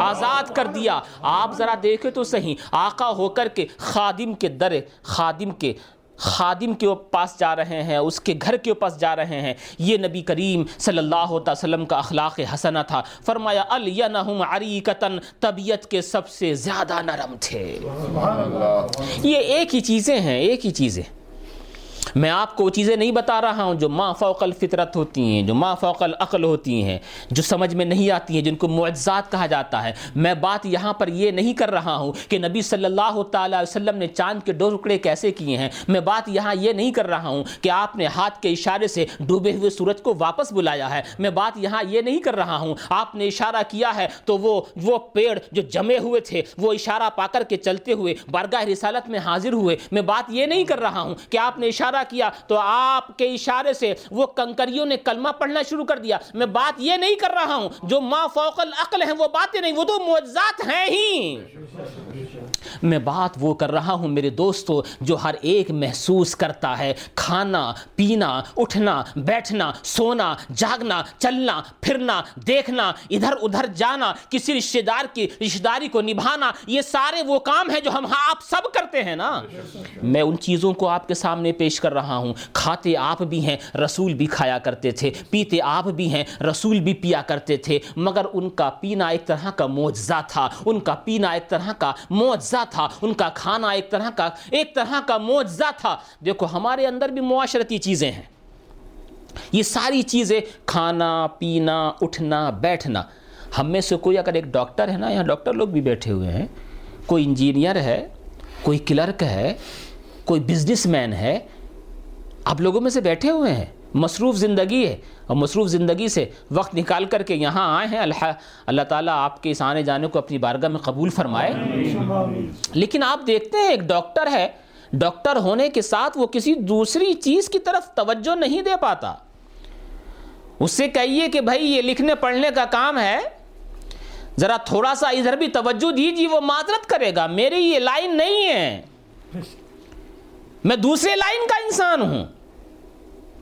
آزاد کر دیا۔ آپ ذرا دیکھیں تو صحیح، آقا ہو کر کے خادم کے در خادم کے خادم کے پاس جا رہے ہیں اس کے گھر کے پاس جا رہے ہیں۔ یہ نبی کریم صلی اللہ علیہ وسلم کا اخلاق حسنہ تھا۔ فرمایا الینہم عریکتن طبیعت کے سب سے زیادہ نرم تھے۔ یہ ایک ہی چیزیں ہیں ایک ہی چیزیں۔ میں آپ کو وہ چیزیں نہیں بتا رہا ہوں جو ما فوق الفطرت ہوتی ہیں، جو ما فوق العقل ہوتی ہیں، جو سمجھ میں نہیں آتی ہیں، جن کو معجزات کہا جاتا ہے۔ میں بات یہاں پر یہ نہیں کر رہا ہوں کہ نبی صلی اللہ تعالی وسلم نے چاند کے دو ٹکڑے کیسے کیے ہیں۔ میں بات یہاں یہ نہیں کر رہا ہوں کہ آپ نے ہاتھ کے اشارے سے ڈوبے ہوئے سورج کو واپس بلایا ہے۔ میں بات یہاں یہ نہیں کر رہا ہوں، آپ نے اشارہ کیا ہے تو وہ وہ پیڑ جو جمے ہوئے تھے، وہ اشارہ پا کر کے چلتے ہوئے بارگاہ رسالت میں حاضر ہوئے۔ میں بات یہ نہیں کر رہا ہوں کہ آپ نے اشارہ کیا تو آپ کے اشارے سے وہ کنکریوں نے کلمہ پڑھنا شروع کر دیا۔ میں بات یہ نہیں کر رہا ہوں، جو ما فوق العقل ہیں وہ باتیں نہیں، وہ تو معجزات ہیں ہی۔ میں بات وہ کر رہا ہوں میرے دوستو، جو ہر ایک محسوس کرتا ہے، کھانا، پینا، اٹھنا، بیٹھنا، سونا، جاگنا، چلنا، پھرنا، دیکھنا، ادھر ادھر جانا، کسی رشتہ دار کی، رشتہ داری کو نبھانا، یہ سارے وہ کام ہیں جو ہم ہاں، آپ سب کرتے ہیں نا۔ میں ان چیزوں کو آپ کے سامنے پیش کر رہا ہوں۔ کھاتے آپ بھی ہیں، رسول بھی کھایا کرتے تھے۔ پیتے آپ بھی ہیں، رسول بھی پیا کرتے تھے۔ مگر ان کا پینا ایک طرح کا معجزہ تھا۔ ان کا پینا ایک طرح کا معجزہ تھا۔ ان کا کھانا ایک طرح کا، ایک طرح کا معجزہ تھا۔ دیکھو، ہمارے اندر بھی معاشرتی چیزیں ہیں۔ یہ ساری چیزیں، کھانا، پینا، اٹھنا، بیٹھنا۔ ہم میں سے کوئی اگر ایک ڈاکٹر ہے نا، یہاں ڈاکٹر لوگ بھی بیٹھے ہوئے ہیں۔ کوئی انجینئر ہے، کوئی کلرک ہے، کوئی بزنس مین ہے آپ لوگوں میں سے بیٹھے ہوئے ہیں، مصروف زندگی ہے، اور مصروف زندگی سے وقت نکال کر کے یہاں آئے ہیں۔ اللہ اللہ تعالیٰ آپ کے اس آنے جانے کو اپنی بارگاہ میں قبول فرمائے۔ لیکن آپ دیکھتے ہیں، ایک ڈاکٹر ہے، ڈاکٹر ہونے کے ساتھ وہ کسی دوسری چیز کی طرف توجہ نہیں دے پاتا۔ اس سے کہیے کہ بھائی، یہ لکھنے پڑھنے کا کام ہے۔ ذرا تھوڑا سا ادھر بھی توجہ دیجیے، وہ معذرت کرے گا۔ میری یہ لائن نہیں ہے۔ میں دوسرے لائن کا انسان ہوں۔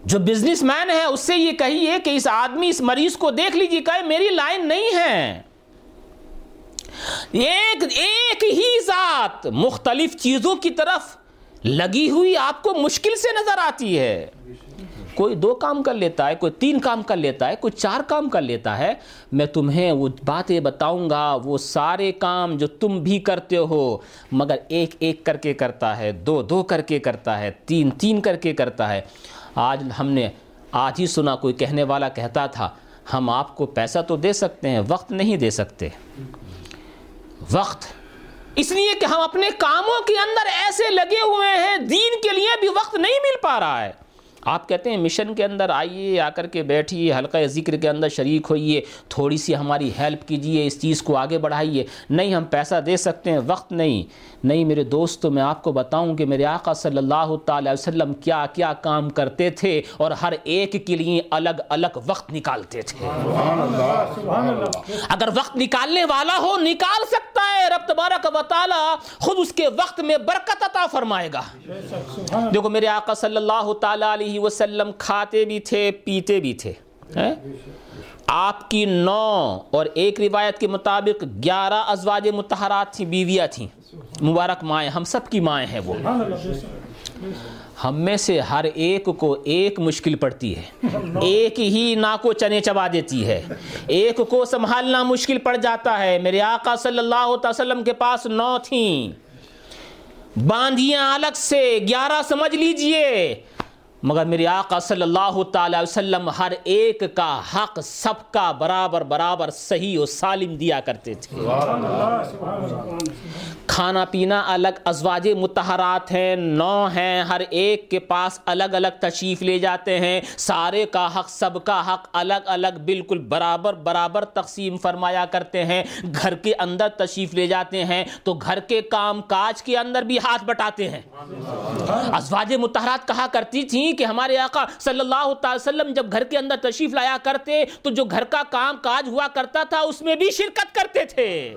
جو بزنس مین ہے، اس سے یہ کہیے کہ اس آدمی، اس مریض کو دیکھ لیجیے کہ میری لائن نہیں ہے۔ ایک ایک ہی ذات مختلف چیزوں کی طرف لگی ہوئی آپ کو مشکل سے نظر آتی ہے۔ کوئی دو کام کر لیتا ہے، کوئی تین کام کر لیتا ہے، کوئی چار کام کر لیتا ہے، میں تمہیں وہ باتیں بتاؤں گا، وہ سارے کام جو تم بھی کرتے ہو، مگر ایک ایک کر کے کرتا ہے، دو دو کر کے کرتا ہے، تین تین کر کے کرتا ہے۔ آج ہم نے آج ہی سنا، کوئی کہنے والا کہتا تھا، ہم آپ کو پیسہ تو دے سکتے ہیں، وقت نہیں دے سکتے۔ وقت۔ اس لیے کہ ہم اپنے کاموں کے اندر ایسے لگے ہوئے ہیں، دین کے لیے بھی وقت نہیں مل پا رہا ہے۔ آپ کہتے ہیں مشن کے اندر آئیے آ کر کے بیٹھیے حلقہ ذکر کے اندر شریک ہوئیے تھوڑی سی ہماری ہیلپ کیجیے اس چیز کو آگے بڑھائیے۔ نہیں ہم پیسہ دے سکتے ہیں وقت نہیں۔ نہیں میرے دوستو میں آپ کو بتاؤں کہ میرے آقا صلی اللہ تعالی وسلم کیا کیا کام کرتے تھے اور ہر ایک کے لیے الگ الگ وقت نکالتے تھے۔ اگر وقت نکالنے والا ہو نکال سکتا ہے۔ رب تبارک و تعالی خود اس کے وقت میں برکت عطا فرمائے گا۔ دیکھو میرے آقا صلی اللہ تعالی علیہ وسلم کھاتے بھی تھے، پیتے بھی تھے آپ کی نو اور ایک روایت کے مطابق گیارہ ازواج متحرات تھیں، بیویاں تھیں۔ مبارک مائیں، ہم سب کی مائیں ہیں وہ۔ ہم میں سے ہر ایک کو ایک مشکل پڑتی ہے۔ ایک ہی نا کو چنے چبا دیتی ہے۔ ایک کو سنبھالنا مشکل پڑ جاتا ہے۔ میرے آقا صلی اللہ علیہ وسلم کے پاس نو تھیں۔ باندیاں الگ سے، گیارہ سمجھ لیجیے۔ مگر میری آقا صلی اللہ تعالی وسلم ہر ایک کا حق سب کا برابر برابر صحیح و سالم دیا کرتے تھے۔ کھانا پینا الگ ازواج متحرات ہیں، نو ہیں، ہر ایک کے پاس الگ الگ تشریف لے جاتے ہیں۔ سارے کا حق، سب کا حق الگ الگ، بالکل برابر برابر تقسیم فرمایا کرتے ہیں۔ گھر کے اندر تشریف لے جاتے ہیں، تو گھر کے کام کاج کے اندر بھی ہاتھ بٹاتے ہیں۔ ازواج متحرات کہا کرتی تھیں کہ ہمارے آقا صلی اللہ تعالی وسلم جب گھر کے اندر تشریف لایا کرتے، تو جو گھر کا کام کاج ہوا کرتا تھا، اس میں بھی شرکت کرتے تھے۔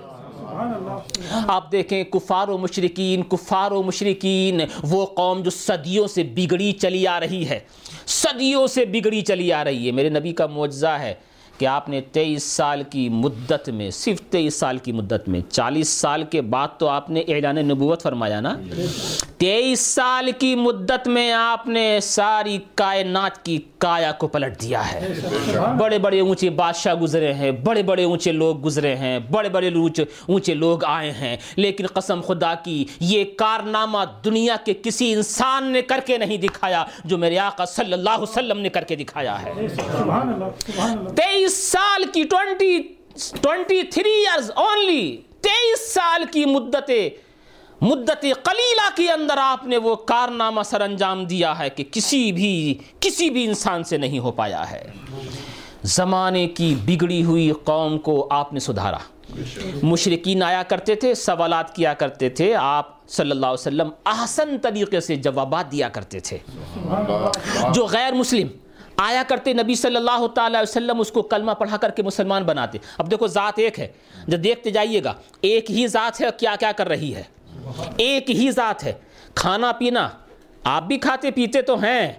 آپ دیکھیں کفار و مشرقین کفار و مشرقین وہ قوم جو صدیوں سے بگڑی چلی آ رہی ہے۔ صدیوں سے بگڑی چلی آ رہی ہے۔ میرے نبی کا معجزہ ہے۔ کہ آپ نے تیئیس سال کی مدت میں صرف تیئیس سال کی مدت میں چالیس سال کے بعد تو آپ نے اعلان نبوت فرمایا نا؟ تیئیس سال کی مدت میں آپ نے ساری کائنات کی کایا کو پلٹ دیا ہے۔ بڑے بڑے اونچے بادشاہ گزرے ہیں بڑے بڑے اونچے لوگ گزرے ہیں بڑے بڑے اونچے لوگ آئے ہیں۔ لیکن قسم خدا کی یہ کارنامہ دنیا کے کسی انسان نے کر کے نہیں دکھایا جو میرے آقا صلی اللہ علیہ وسلم نے کر کے دکھایا ہے۔ تیئیس سال کی twenty twenty three years only تیئیس سال کی مدت مدت قلیلہ کے اندر آپ نے وہ کارنامہ سر انجام دیا ہے کہ کسی بھی کسی بھی انسان سے نہیں ہو پایا ہے۔ زمانے کی بگڑی ہوئی قوم کو آپ نے سدھارا۔ مشرقین آیا کرتے تھے، سوالات کیا کرتے تھے، آپ صلی اللہ علیہ وسلم احسن طریقے سے جوابات دیا کرتے تھے۔ جو غیر مسلم آیا کرتے نبی صلی اللہ تعالی وسلم اس کو کلمہ پڑھا کر کے مسلمان بناتے؟ اب دیکھو، ذات ایک ہے۔ جب دیکھتے جائیے گا، ایک ہی ذات ہے کیا کیا کر رہی ہے؟ ایک ہی ذات ہے۔ کھانا پینا، آپ بھی کھاتے پیتے تو ہیں،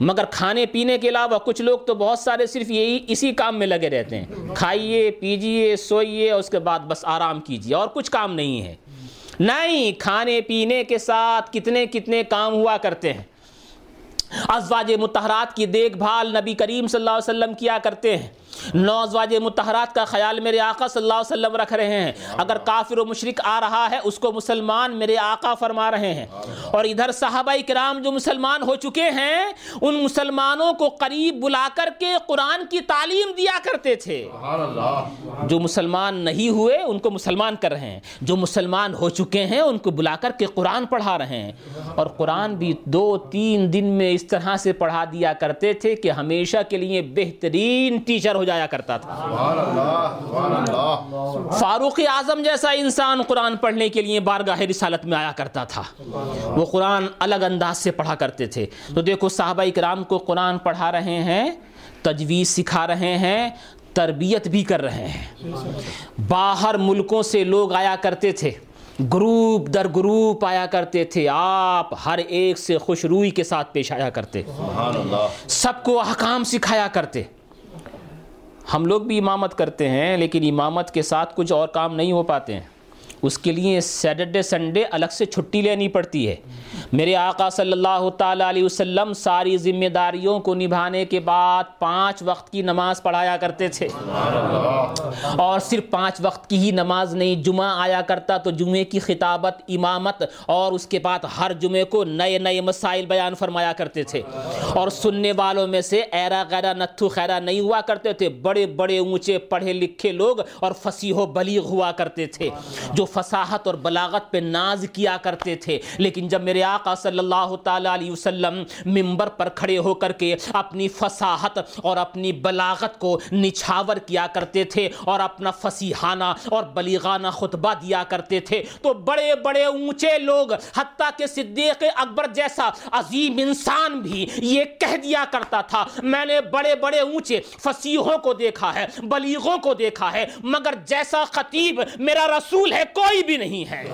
مگر کھانے پینے کے علاوہ کچھ لوگ تو بہت سارے صرف یہی اسی کام میں لگے رہتے ہیں۔ کھائیے، پیجیے، سوئیے، اور اس کے بعد بس آرام کیجیے، اور کچھ کام نہیں ہے۔ نہیں، کھانے پینے کے ساتھ کتنے کتنے کام ہوا کرتے ہیں۔ ازواج متحرات کی دیکھ بھال نبی کریم صلی اللہ علیہ وسلم کیا کرتے ہیں؟ نو ازواج متحرات کا خیال میرے آقا صلی اللہ علیہ وسلم رکھ رہے ہیں۔ اگر کافر و مشرق آ رہا ہے، اس کو مسلمان میرے آقا فرما رہے ہیں۔ اور ادھر صحابہ کرام جو مسلمان ہو چکے ہیں، ان مسلمانوں کو قریب بلا کر کے قرآن کی تعلیم دیا کرتے تھے۔ جو مسلمان نہیں ہوئے، ان کو مسلمان کر رہے ہیں۔ جو مسلمان ہو چکے ہیں، ان کو بلا کر کے قرآن پڑھا رہے ہیں۔ اور قرآن بھی دو تین دن میں اس طرح سے پڑھا دیا کرتے تھے کہ ہمیشہ کے لیے بہترین ٹیچر ہو جایا کرتا تھا۔ سبحان اللہ سبحان اللہ فاروق اعظم جیسا انسان قرآن پڑھنے کے لیے بارگاہ رسالت میں آیا کرتا تھا۔ وہ قرآن الگ انداز سے پڑھا کرتے تھے۔ تو دیکھو صحابہ کرام کو قرآن پڑھا رہے ہیں، تجویز سکھا رہے ہیں، تربیت بھی کر رہے ہیں۔ باہر ملکوں سے لوگ آیا کرتے تھے۔ گروپ در گروپ آیا کرتے تھے آپ ہر ایک سے خوش روئی کے ساتھ پیش آیا کرتے۔ سبحان اللہ۔ سب کو احکام سکھایا کرتے۔ ہم لوگ بھی امامت کرتے ہیں لیکن امامت کے ساتھ کچھ اور کام نہیں ہو پاتے۔ ہیں اس کے لیے سیٹرڈے سنڈے الگ سے چھٹی لینی پڑتی ہے۔ میرے آقا صلی اللہ تعالیٰ علیہ وسلم ساری ذمہ داریوں کو نبھانے کے بعد پانچ وقت کی نماز پڑھایا کرتے تھے۔ اور صرف پانچ وقت کی ہی نماز نہیں، جمعہ آیا کرتا تو جمعے کی خطابت، امامت اور اس کے بعد ہر جمعے کو نئے نئے مسائل بیان فرمایا کرتے تھے۔ اور سننے والوں میں سے ایرا غیرہ نتھو خیرہ نہیں ہوا کرتے تھے۔ بڑے بڑے اونچے پڑھے لکھے لوگ اور فصیح و بلیغ ہوا کرتے تھے۔ جو فصاحت اور بلاغت پہ ناز کیا کرتے تھے۔ لیکن جب میرے آقا صلی اللہ تعالیٰ علیہ وسلم ممبر پر کھڑے ہو کر کے اپنی فصاحت اور اپنی بلاغت کو نچھاور کیا کرتے تھے اور اپنا فصیحانہ اور بلیغانہ خطبہ دیا کرتے تھے، تو بڑے بڑے اونچے لوگ، حتیٰ کہ صدیق اکبر جیسا عظیم انسان بھی یہ کہہ دیا کرتا تھا، میں نے بڑے بڑے اونچے فصیحوں کو دیکھا ہے، بلیغوں کو دیکھا ہے، مگر جیسا خطیب میرا رسول ہے کوئی بھی نہیں ہے۔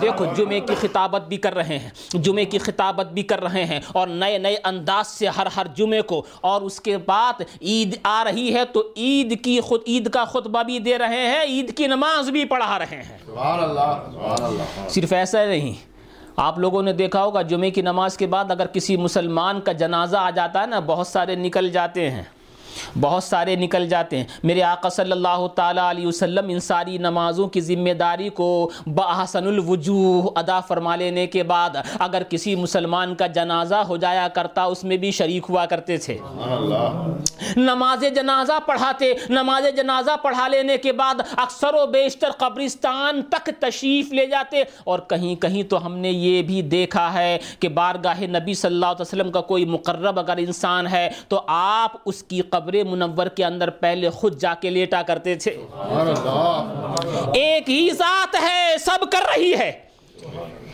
دیکھو، جمعے کی خطابت بھی کر رہے ہیں۔ جمعے کی خطابت بھی کر رہے ہیں۔ اور نئے نئے انداز سے ہر ہر جمعے کو۔ اور اس کے بعد عید آ رہی ہے تو عید کی خود عید کا خطبہ بھی دے رہے ہیں۔ عید کی نماز بھی پڑھا رہے ہیں۔ سبحان اللہ سبحان اللہ صرف ایسا نہیں، آپ لوگوں نے دیکھا ہوگا جمعے کی نماز کے بعد اگر کسی مسلمان کا جنازہ آ جاتا ہے نا، بہت سارے نکل جاتے ہیں۔ بہت سارے نکل جاتے ہیں۔ میرے آقا صلی اللہ تعالیٰ علیہ وسلم ان ساری نمازوں کی ذمہ داری کو بحسن الوجوہ ادا فرما لینے کے بعد اگر کسی مسلمان کا جنازہ ہو جایا کرتا، اس میں بھی شریک ہوا کرتے تھے۔ نماز جنازہ پڑھاتے، نماز جنازہ پڑھا لینے کے بعد اکثر و بیشتر قبرستان تک تشریف لے جاتے۔ اور کہیں کہیں تو ہم نے یہ بھی دیکھا ہے کہ بارگاہ نبی صلی اللہ علیہ وسلم کا کوئی مقرب اگر انسان ہے تو آپ اس کی قبر منور کے اندر پہلے خود جا کے لیٹا کرتے تھے۔ ایک ہی ذات ہے سب کر رہی ہے۔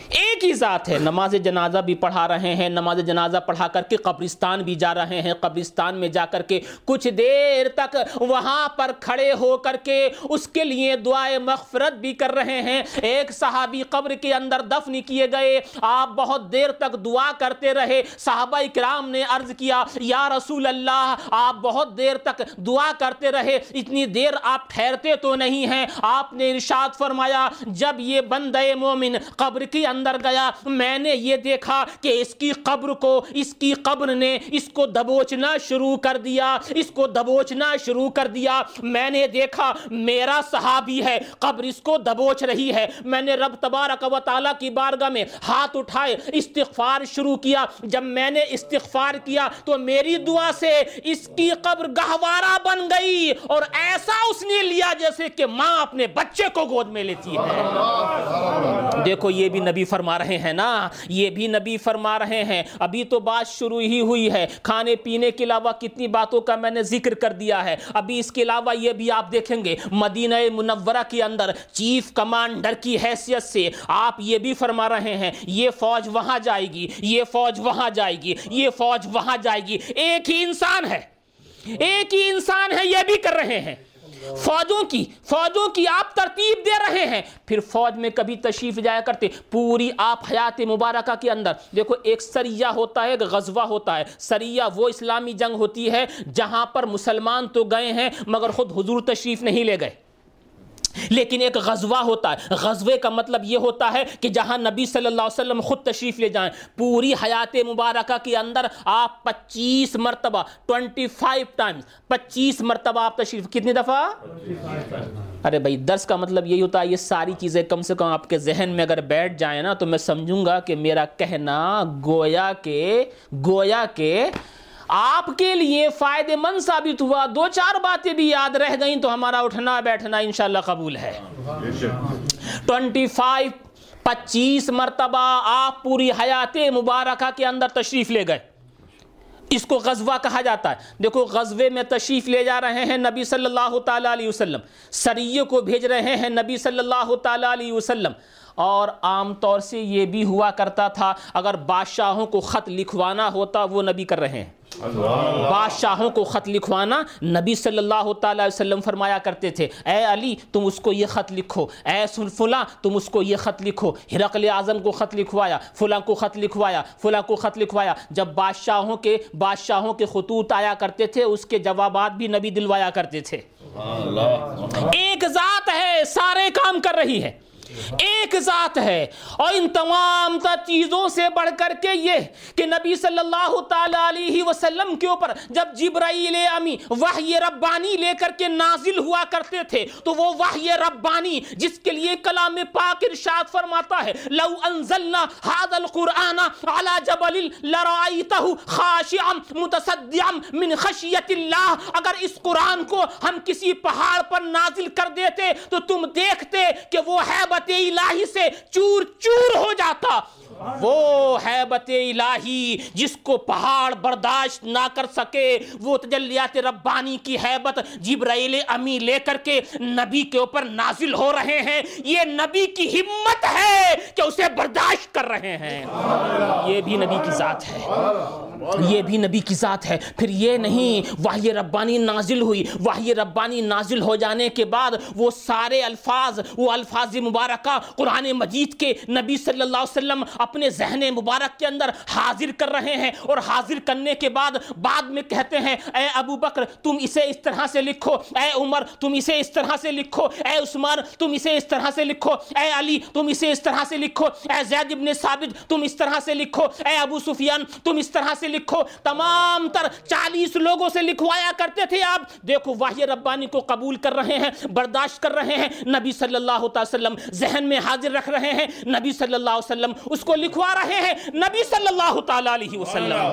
ایک ہی ذات ہے۔ نماز جنازہ بھی پڑھا رہے ہیں۔ نماز جنازہ پڑھا کر کے قبرستان بھی جا رہے ہیں۔ قبرستان میں جا کر کے کچھ دیر تک وہاں پر کھڑے ہو کر کے اس کے لیے دعائے مغفرت بھی کر رہے ہیں۔ ایک صحابی قبر کے اندر دفن کیے گئے۔ آپ بہت دیر تک دعا کرتے رہے۔ صحابہ کرام نے عرض کیا، یا رسول اللہ، آپ بہت دیر تک دعا کرتے رہے۔ اتنی دیر آپ ٹھہرتے تو نہیں ہیں۔ آپ نے ارشاد فرمایا، جب یہ بندے مومن قبر کے اندر گیا میں نے یہ دیکھا کہ اس کی قبر کو اس کی قبر نے اس کو دبوچنا شروع کر دیا اس کو دبوچنا شروع کر دیا۔ میں نے دیکھا میرا صحابی ہے قبر اس کو دبوچ رہی ہے۔ میں نے رب تبارک و تعالیٰ کی بارگاہ میں ہاتھ اٹھائے استغفار شروع کیا۔ جب میں نے استغفار کیا تو میری دعا سے اس کی قبر گہوارہ بن گئی اور ایسا اس نے لیا جیسے کہ ماں اپنے بچے کو گود میں لیتی ہے۔ دیکھو یہ بھی نبی فرما رہے ہیں نا، یہ بھی نبی فرما رہے ہیں۔ ابھی تو بات شروع ہی ہوئی ہے۔ کھانے پینے کے علاوہ کتنی باتوں کا میں نے ذکر کر دیا ہے۔ ابھی اس کے علاوہ یہ بھی آپ دیکھیں گے، مدینہ منورہ کے اندر چیف کمانڈر کی حیثیت سے آپ یہ بھی فرما رہے ہیں، یہ فوج وہاں جائے گی، یہ فوج وہاں جائے گی، یہ فوج وہاں جائے گی۔ ایک ہی انسان ہے۔ ایک ہی انسان ہے، یہ بھی کر رہے ہیں۔ فوجوں کی فوجوں کی آپ ترتیب دے رہے ہیں۔ پھر فوج میں کبھی تشریف جایا کرتے، پوری آپ حیات مبارکہ کے اندر۔ دیکھو، ایک سریہ ہوتا ہے، ایک غزوہ ہوتا ہے۔ سریہ وہ اسلامی جنگ ہوتی ہے جہاں پر مسلمان تو گئے ہیں، مگر خود حضور تشریف نہیں لے گئے۔ لیکن ایک غزوہ ہوتا ہے۔ غزوے کا مطلب یہ ہوتا ہے کہ جہاں نبی صلی اللہ علیہ وسلم خود تشریف لے جائیں، پوری حیات مبارکہ کے اندر آپ پچیس مرتبہ ٹوینٹی فائیو ٹائمز، پچیس مرتبہ آپ تشریف، کتنی دفعہ؟ ارے بھائی، درس کا مطلب یہی ہوتا ہے، یہ ساری چیزیں کم سے کم آپ کے ذہن میں اگر بیٹھ جائیں نا، تو میں سمجھوں گا کہ میرا کہنا گویا کے گویا کے آپ کے لیے فائدے مند ثابت ہوا۔ دو چار باتیں بھی یاد رہ گئیں تو ہمارا اٹھنا بیٹھنا انشاءاللہ قبول ہے۔ ٹوینٹی فائیو، پچیس مرتبہ آپ پوری حیات مبارکہ کے اندر تشریف لے گئے۔ اس کو غزوہ کہا جاتا ہے۔ دیکھو، غزوے میں تشریف لے جا رہے ہیں نبی صلی اللہ تعالیٰ علیہ وسلم۔ سریے کو بھیج رہے ہیں نبی صلی اللہ تعالیٰ علیہ وسلم۔ اور عام طور سے یہ بھی ہوا کرتا تھا، اگر بادشاہوں کو خط لکھوانا ہوتا، وہ نبی کر رہے ہیں۔ بادشاہوں کو خط لکھوانا نبی صلی اللہ تعالیٰ علیہ وسلم فرمایا کرتے تھے۔ اے علی تم اس کو یہ خط لکھو۔ اے فلاں تم اس کو یہ خط لکھو۔ ہرقل اعظم کو خط لکھوایا فلاں کو خط لکھوایا فلاں کو خط لکھوایا۔ جب بادشاہوں کے بادشاہوں کے خطوط آیا کرتے تھے اس کے جوابات بھی نبی دلوایا کرتے تھے۔ ایک ذات ہے سارے کام کر رہی ہے۔ ایک ذات ہے اور ان تمام تر چیزوں سے بڑھ کر کے یہ کہ نبی صلی اللہ تعالی علیہ وسلم کے اوپر جب جبرائیل امی وحی ربانی لے کر کے نازل ہوا کرتے تھے تو وہ وحی ربانی جس کے لیے کلام پاک ارشاد فرماتا ہے، لو انزلنا هذا القرآن على جبل لرائیتہ خاشعا متصدعا من خشیت اللہ۔ اگر اس قرآن کو ہم کسی پہاڑ پر نازل کر دیتے تو تم دیکھتے کہ وہ حیبت الہی سے چور چور ہو جاتا۔ وہ حیبت الہی جس کو پہاڑ برداشت نہ کر سکے، وہ تجلیات ربانی کی حیبت جبرائیل امی لے کر کے نبی کے اوپر نازل ہو رہے ہیں۔ یہ نبی کی ہمت ہے کہ اسے برداشت کر رہے ہیں۔ یہ بھی نبی کی ذات ہے۔ یہ بھی نبی کی ذات ہے۔ پھر یہ نہیں، وحی ربانی نازل ہوئی۔ وحی ربانی نازل ہو جانے کے بعد وہ سارے الفاظ، وہ الفاظ مبارکہ قرآن مجید کے نبی صلی اللہ علیہ وسلم اپنے ذہن مبارک کے اندر حاضر کر رہے ہیں اور حاضر کرنے کے بعد بعد میں کہتے ہیں، اے ابو بکر، تم اسے اس طرح سے لکھو۔ اے عمر، تم اسے اس طرح سے لکھو۔ اے عثمان، تم اسے اس طرح سے لکھو۔ اے علی، تم اسے اس طرح سے لکھو۔ اے زید ابن ثابت، تم اس طرح سے لکھو۔ اے ابو سفیان، تم اس طرح سے لکھو۔ تمام تر چالیس لوگوں سے لکھوایا کرتے تھے آپ۔ دیکھو واحی ربانی کو قبول کر رہے ہیں، برداشت کر رہے ہیں۔ نبی صلی اللہ تعالی وسلم ذہن میں حاضر رکھ رہے ہیں۔ نبی صلی اللہ علیہ وسلم اس کو لکھوا رہے ہیں نبی صلی اللہ تعالی علیہ وسلم۔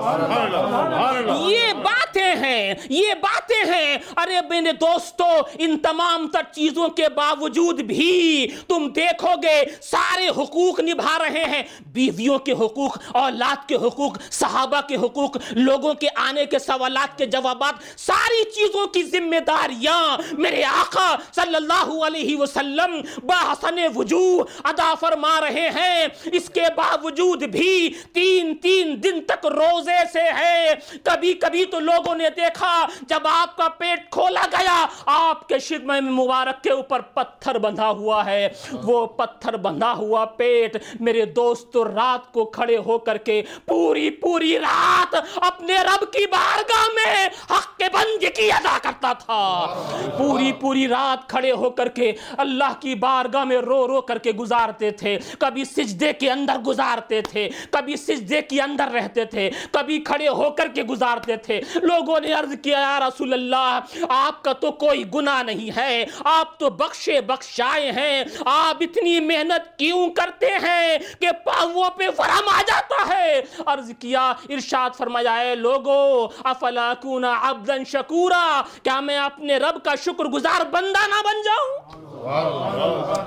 یہ باتیں ہیں، یہ باتیں ہیں۔ ارے میرے دوستو، ان تمام تر چیزوں کے باوجود بھی تم دیکھو گے، سارے حقوق نبھا رہے ہیں۔ بیویوں کے حقوق، اولاد کے حقوق، صحابہ کے حقوق، لوگوں کے آنے کے سوالات کے جوابات، ساری چیزوں کی ذمہ داریاں۔ میرے آقا صلی اللہ علیہ وسلم بحسن وجوہ ادا فرما رہے ہیں۔ اس کے بعد باوجود بھی تین تین دن تک روزے سے ہے۔ کبھی کبھی تو لوگوں نے دیکھا جب آپ کا پیٹ کھولا گیا، آپ کے شدم مبارک کے اوپر پتھر بندھا ہوا ہے۔ وہ پتھر بندھا ہوا پیٹ میرے دوست رات کو کھڑے ہو کر کے پوری پوری رات اپنے رب کی بارگاہ میں حق کے بندی کی ادا کرتا تھا۔ پوری پوری رات کھڑے ہو کر کے اللہ کی بارگاہ میں رو رو کر کے گزارتے تھے۔ کبھی سجدے کے اندر گزارتے گزارتے تھے۔ کبھی سجدے کے اندر رہتے تھے، کبھی کھڑے ہو کر کے گزارتے تھے۔ لوگوں نے عرض کیا، یا رسول اللہ، آپ کا تو کوئی گناہ نہیں ہے، آپ تو بخشے بخشائے ہیں۔ آپ اتنی محنت کیوں کرتے ہیں کہ پاؤں پہ ورم آ جاتا ہے؟ عرض کیا، ارشاد فرمایا ہے لوگو، افلا کون عبدا شکورا؟ کیا میں اپنے رب کا شکر گزار بندہ نہ بن جاؤں؟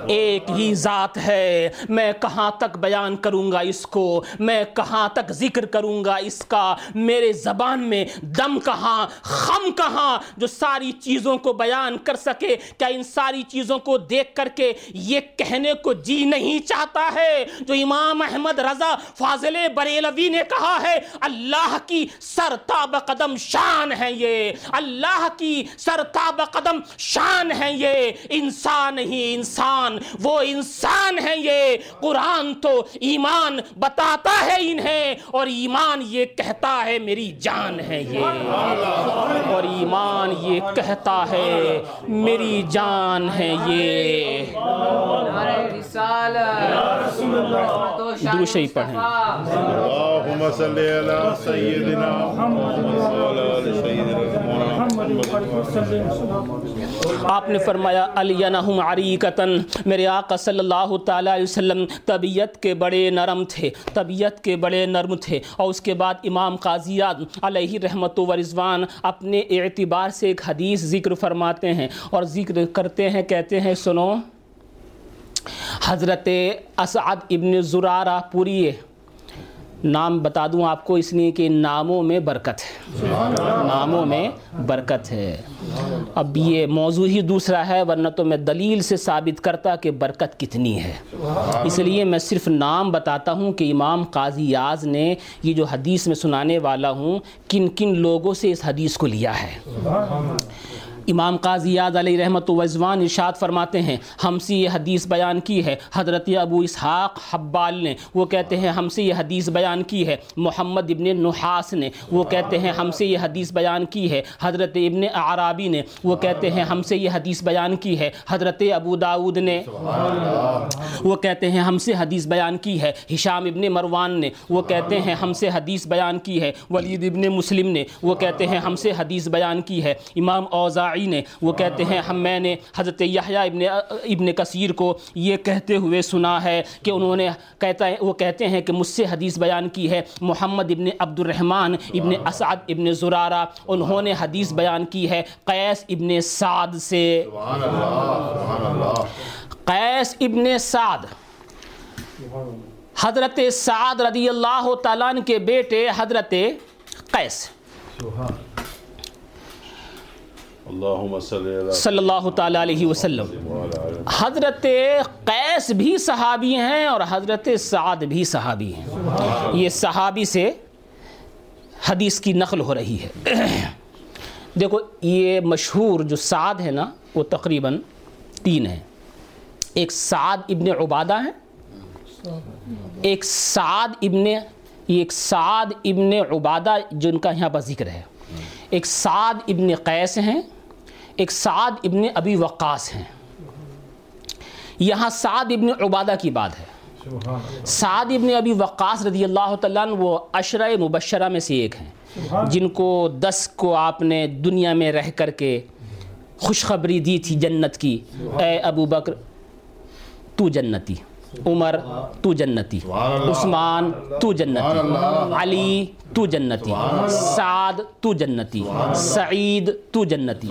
ایک ہی ذات ہے۔ میں کہاں تک بیان کروں گا اس کو؟ میں کہاں تک ذکر کروں گا اس کا؟ میرے زبان میں دم کہاں، خم کہاں؟ جو ساری چیزوں کو بیان کر سکے، کیا ان ساری چیزوں کو دیکھ کر کے یہ کہنے کو جی نہیں چاہتا ہے؟ جو امام احمد رضا فاضل بریلوی نے کہا ہے، اللہ کی سرتاب قدم شان ہے یہ۔ اللہ کی سرتاب قدم شان ہے یہ۔ انسان نہیں انسان وہ انسان ہے یہ۔ قرآن تو ایمان بتاتا ہے انہیں اور ایمان یہ کہتا ہے میری جان ہے یہ۔ اور ایمان یہ کہتا ہے میری جان ہے یہ۔ دوسری پڑھیں۔ اللهم صل على سيدنا محمد وعلى ال سيدنا محمد. آپ نے فرمایا علینہم میرے آقا صلی اللہ تعالیٰ علیہ وسلم طبیعت کے بڑے نرم تھے، طبیعت کے بڑے نرم تھے۔ اور اس کے بعد امام قاضیات علیہ رحمت و رضوان اپنے اعتبار سے ایک حدیث ذکر فرماتے ہیں اور ذکر کرتے ہیں، کہتے ہیں، سنو۔ حضرت اسعد ابن زرارہ پوری نام بتا دوں آپ کو، اس لیے کہ ناموں میں برکت ہے۔ ناموں میں برکت ہے۔ اب یہ موضوع ہی دوسرا ہے، ورنہ تو میں دلیل سے ثابت کرتا کہ برکت کتنی ہے۔ اس لیے میں صرف نام بتاتا ہوں کہ امام قاضی یاز نے یہ جو حدیث میں سنانے والا ہوں، کن کن لوگوں سے اس حدیث کو لیا ہے۔ امام قاضی یاد علیہ رحمت وزوان ارشاد فرماتے ہیں، ہم سے یہ حدیث بیان کی ہے۔ حضرت ابو اسحاق حبال نے، وہ کہتے ہیں، ہم سے یہ حدیث بیان کی ہے۔ محمد ابن نحاس نے، وہ کہتے ہیں، ہم سے یہ حدیث بیان کی ہے۔ حضرت ابن عرابی نے، وہ کہتے ہیں، ہم سے یہ حدیث بیان کی ہے۔ حضرت ابو داود نے، وہ کہتے ہیں، ہم سے حدیث بیان کی ہے۔ ہشام ابن مروان نے، وہ کہتے ہیں، ہم سے حدیث بیان کی ہے۔ ولید ابن مسلم نے، وہ کہتے ہیں، ہم سے حدیث بیان کی ہے۔ امام اوزاعی نے، وہ کہتے ہیں، ہم میں نے حضرت یحییٰ ابن ابن کثیر کو یہ کہتے ہوئے سنا ہے کہ انہوں نے کہتا ہے، وہ کہتے ہیں کہ مجھ سے حدیث بیان کی ہے، محمد ابن عبد الرحمن ابن اسعد ابن زرارہ، انہوں نے حدیث بیان کی ہے قیس ابن سعد سے۔ قیس ابن سعد۔ حضرت سعد رضی اللہ تعالیٰ کے بیٹے حضرت قیس۔ صلی اللہ تعالیٰ علیہ وسلم۔ حضرت قیس بھی صحابی ہیں اور حضرت سعد بھی صحابی ہیں۔ یہ صحابی سے حدیث کی نقل ہو رہی ہے۔ دیکھو، یہ مشہور جو سعد ہے نا، وہ تقریباً تین ہیں۔ ایک سعد ابن عبادہ ہیں۔ ایک سعد ابن، یہ ایک سعد ابن عبادہ، جن کا یہاں پر ذکر ہے۔ ایک سعد ابن قیس ہیں۔ ایک سعد ابن ابی وقاص ہیں۔ یہاں سعد ابن عبادہ کی بات ہے۔ سعد ابن ابی وقاص رضی اللہ تعالیٰ عنہ وہ عشرہ مبشرہ میں سے ایک ہیں۔ جن کو دس کو آپ نے دنیا میں رہ کر کے خوشخبری دی تھی جنت کی۔ اے ابو بکر تو جنتی۔ عمر تو جنتی عثمان تو جنتی علی تو جنتی سعد تو جنتی سعید تو جنتی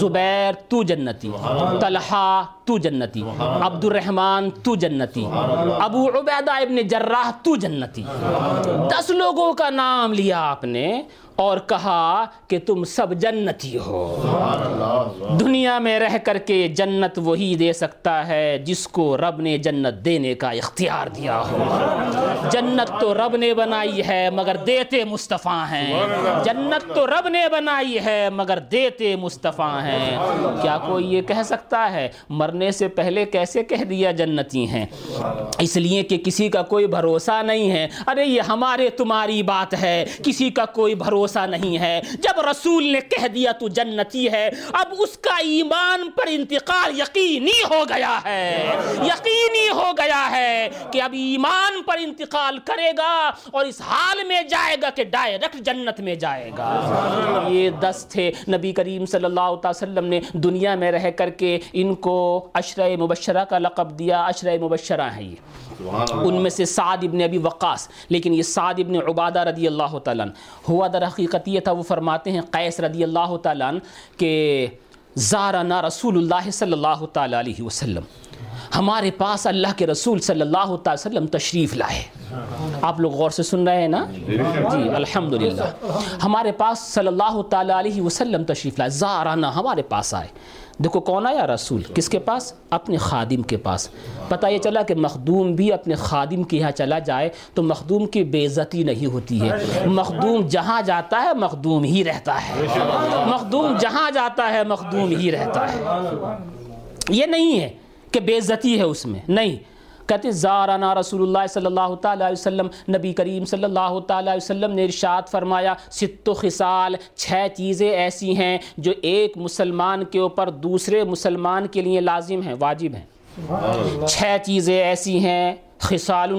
زبیر تو جنتی طلحہ تو جنتی عبد الرحمن تو جنتی ابو عبیدہ ابن جراح تو جنتی دس لوگوں کا نام لیا آپ نے اور کہا کہ تم سب جنتی ہو۔ دنیا میں رہ کر کے جنت وہی دے سکتا ہے جس کو رب نے جنت دینے کا اختیار دیا ہو۔ جنت تو رب نے بنائی ہے مگر دیتے مصطفیٰ ہیں۔ جنت تو رب نے بنائی ہے مگر دیتے مصطفیٰ ہیں۔ کیا کوئی یہ کہہ سکتا ہے مرنے سے پہلے کیسے کہہ دیا جنتی ہیں؟ اس لیے کہ کسی کا کوئی بھروسہ نہیں ہے۔ ارے یہ ہمارے تمہاری بات ہے۔ کسی کا کوئی بھروسہ نہیں ہے۔ جب رسول نے کہہ دیا تو جنتی ہے، اب اس کا ایمان پر انتقال یقینی ہو گیا ہے۔ یقینی ہو گیا ہے کہ اب ایمان پر انتقال کرے گا اور اس حال میں جائے گا کہ ڈائریکٹ جنت میں جائے گا۔ یہ دس تھے۔ نبی کریم صلی اللہ تعالی وسلم نے دنیا میں رہ کر کے ان کو عشرہ مبشرہ کا لقب دیا۔ عشرہ مبشرہ ہے یہ۔ ان میں سے سعد ابن ابی وقاص لیکن یہ سعد ابن عبادہ رضی اللہ تعالیٰ ہوا در حقیقت یہ تھا وہ فرماتے ہیں قیس رضی اللہ تعالیٰ کہ زارنا رسول اللہ صلی اللہ تعالیٰ علیہ وسلم۔ ہمارے پاس اللہ کے رسول صلی اللہ تعالی وسلم تشریف لائے۔ آپ لوگ غور سے سن رہے ہیں نا؟ جی الحمدللہ۔ ہمارے پاس صلی اللہ تعالی علیہ وسلم تشریف لائے۔ زارانا ہمارے پاس آئے۔ دیکھو، کون آیا رسول؟ کس کے پاس؟ اپنے خادم کے پاس۔ پتہ یہ چلا کہ مخدوم بھی اپنے خادم کے یہاں چلا جائے تو مخدوم کی بے عزتی نہیں ہوتی ہے۔ مخدوم جہاں جاتا ہے، مخدوم ہی رہتا ہے۔ مخدوم جہاں جاتا ہے، مخدوم ہی رہتا ہے۔ یہ نہیں ہے کہ بے عزتی ہے اس میں۔ نہیں۔ کہتے زارنا رسول اللہ صلی اللہ تعالیٰ علیہ وسلم. نبی کریم صلی اللہ تعالیٰ علیہ وسلم نے ارشاد فرمایا ست و خصال چھ چیزیں ایسی ہیں جو ایک مسلمان کے اوپر دوسرے مسلمان کے لیے لازم ہیں واجب ہیں۔ چھ چیزیں ایسی ہیں خصال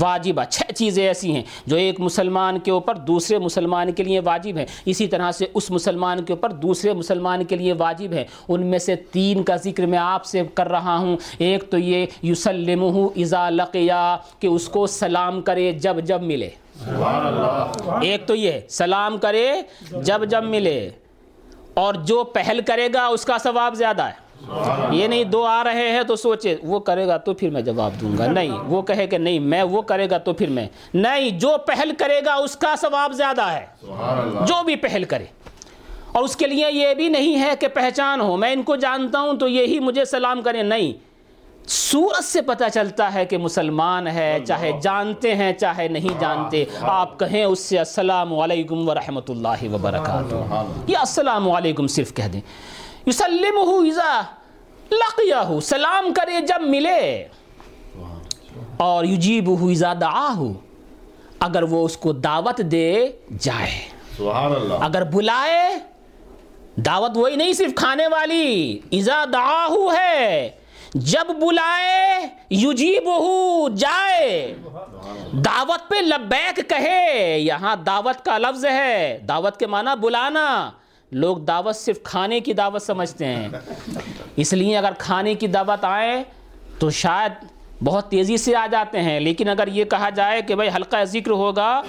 واجبہ چھ چیزیں ایسی ہیں جو ایک مسلمان کے اوپر دوسرے مسلمان کے لیے واجب ہیں اسی طرح سے اس مسلمان کے اوپر دوسرے مسلمان کے لیے واجب ہے۔ ان میں سے تین کا ذکر میں آپ سے کر رہا ہوں۔ ایک تو یہ یسلمہ اذا لقیا کہ اس کو سلام کرے جب جب ملے۔ ایک تو یہ سلام کرے جب جب ملے۔ اور جو پہل کرے گا اس کا ثواب زیادہ ہے۔ یہ نہیں دو آ رہے ہیں تو سوچے وہ کرے گا تو پھر میں جواب دوں گا۔ نہیں وہ کہے کہ نہیں میں وہ کرے گا تو پھر میں۔ نہیں جو پہل کرے گا اس کا ثواب زیادہ ہے۔ جو بھی پہل کرے۔ اور اس کے لیے یہ بھی نہیں ہے کہ پہچان ہو۔ میں ان کو جانتا ہوں تو یہی مجھے سلام کریں۔ نہیں صورت سے پتہ چلتا ہے کہ مسلمان ہے چاہے جانتے ہیں چاہے نہیں جانتے۔ آپ کہیں اس سے السلام علیکم ورحمۃ اللہ وبرکاتہ۔ یا السلام علیکم صرف کہہ دیں۔ یسلم ہو لقیہ سلام کرے جب ملے۔ اور یجیب ہو دعاہ اگر وہ اس کو دعوت دے جائے۔ سبحان اللہ۔ اگر بلائے دعوت وہی نہیں صرف کھانے والی۔ اذا دعاہو ہے جب بلائے یجیب جائے۔ دعوت پہ لبیک کہے یہاں دعوت کا لفظ ہے۔ دعوت کے معنی بلانا۔ لوگ دعوت صرف کھانے کی دعوت سمجھتے ہیں۔ اس لیے اگر کھانے کی دعوت آئے تو شاید بہت تیزی سے آ جاتے ہیں۔ لیکن اگر یہ کہا جائے کہ بھائی حلقہ ذکر ہوگا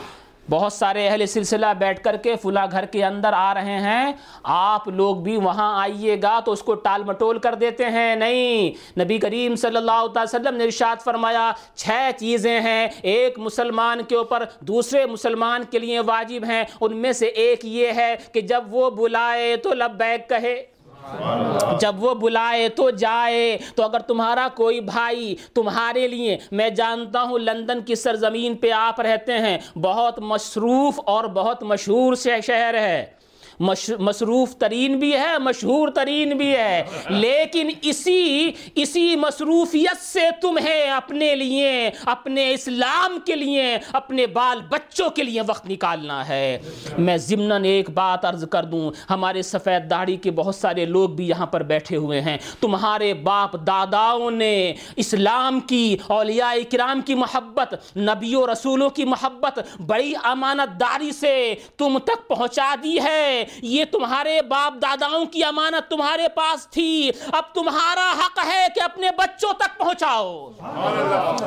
بہت سارے اہل سلسلہ بیٹھ کر کے فلاں گھر کے اندر آ رہے ہیں۔ آپ لوگ بھی وہاں آئیے گا تو اس کو ٹال مٹول کر دیتے ہیں۔ نہیں، نبی کریم صلی اللہ علیہ وسلم نے ارشاد فرمایا، چھ چیزیں ہیں۔ ایک مسلمان کے اوپر، دوسرے مسلمان کے لیے واجب ہیں۔ ان میں سے ایک یہ ہے کہ جب وہ بلائے تو لبیک کہے۔ جب وہ بلائے تو جائے۔ تو اگر تمہارا کوئی بھائی تمہارے لیے، میں جانتا ہوں لندن کی سرزمین پہ آپ رہتے ہیں۔ بہت مصروف اور بہت مشہور سے شہر ہے۔ مصروف ترین بھی ہے، مشہور ترین بھی ہے۔ لیکن اسی اسی مصروفیت سے تمہیں اپنے لیے، اپنے اسلام کے لیے، اپنے بال بچوں کے لیے وقت نکالنا ہے۔ میں ضمن ایک بات عرض کر دوں، ہمارے سفید داڑھی کے بہت سارے لوگ بھی یہاں پر بیٹھے ہوئے ہیں۔ تمہارے باپ داداؤں نے اسلام کی، اولیاء کرام کی محبت نبی و رسولوں کی محبت بڑی امانت داری سے تم تک پہنچا دی ہے۔ یہ تمہارے باپ داداؤں کی امانت تمہارے پاس تھی۔ اب تمہارا حق ہے کہ اپنے بچوں تک پہنچاؤ۔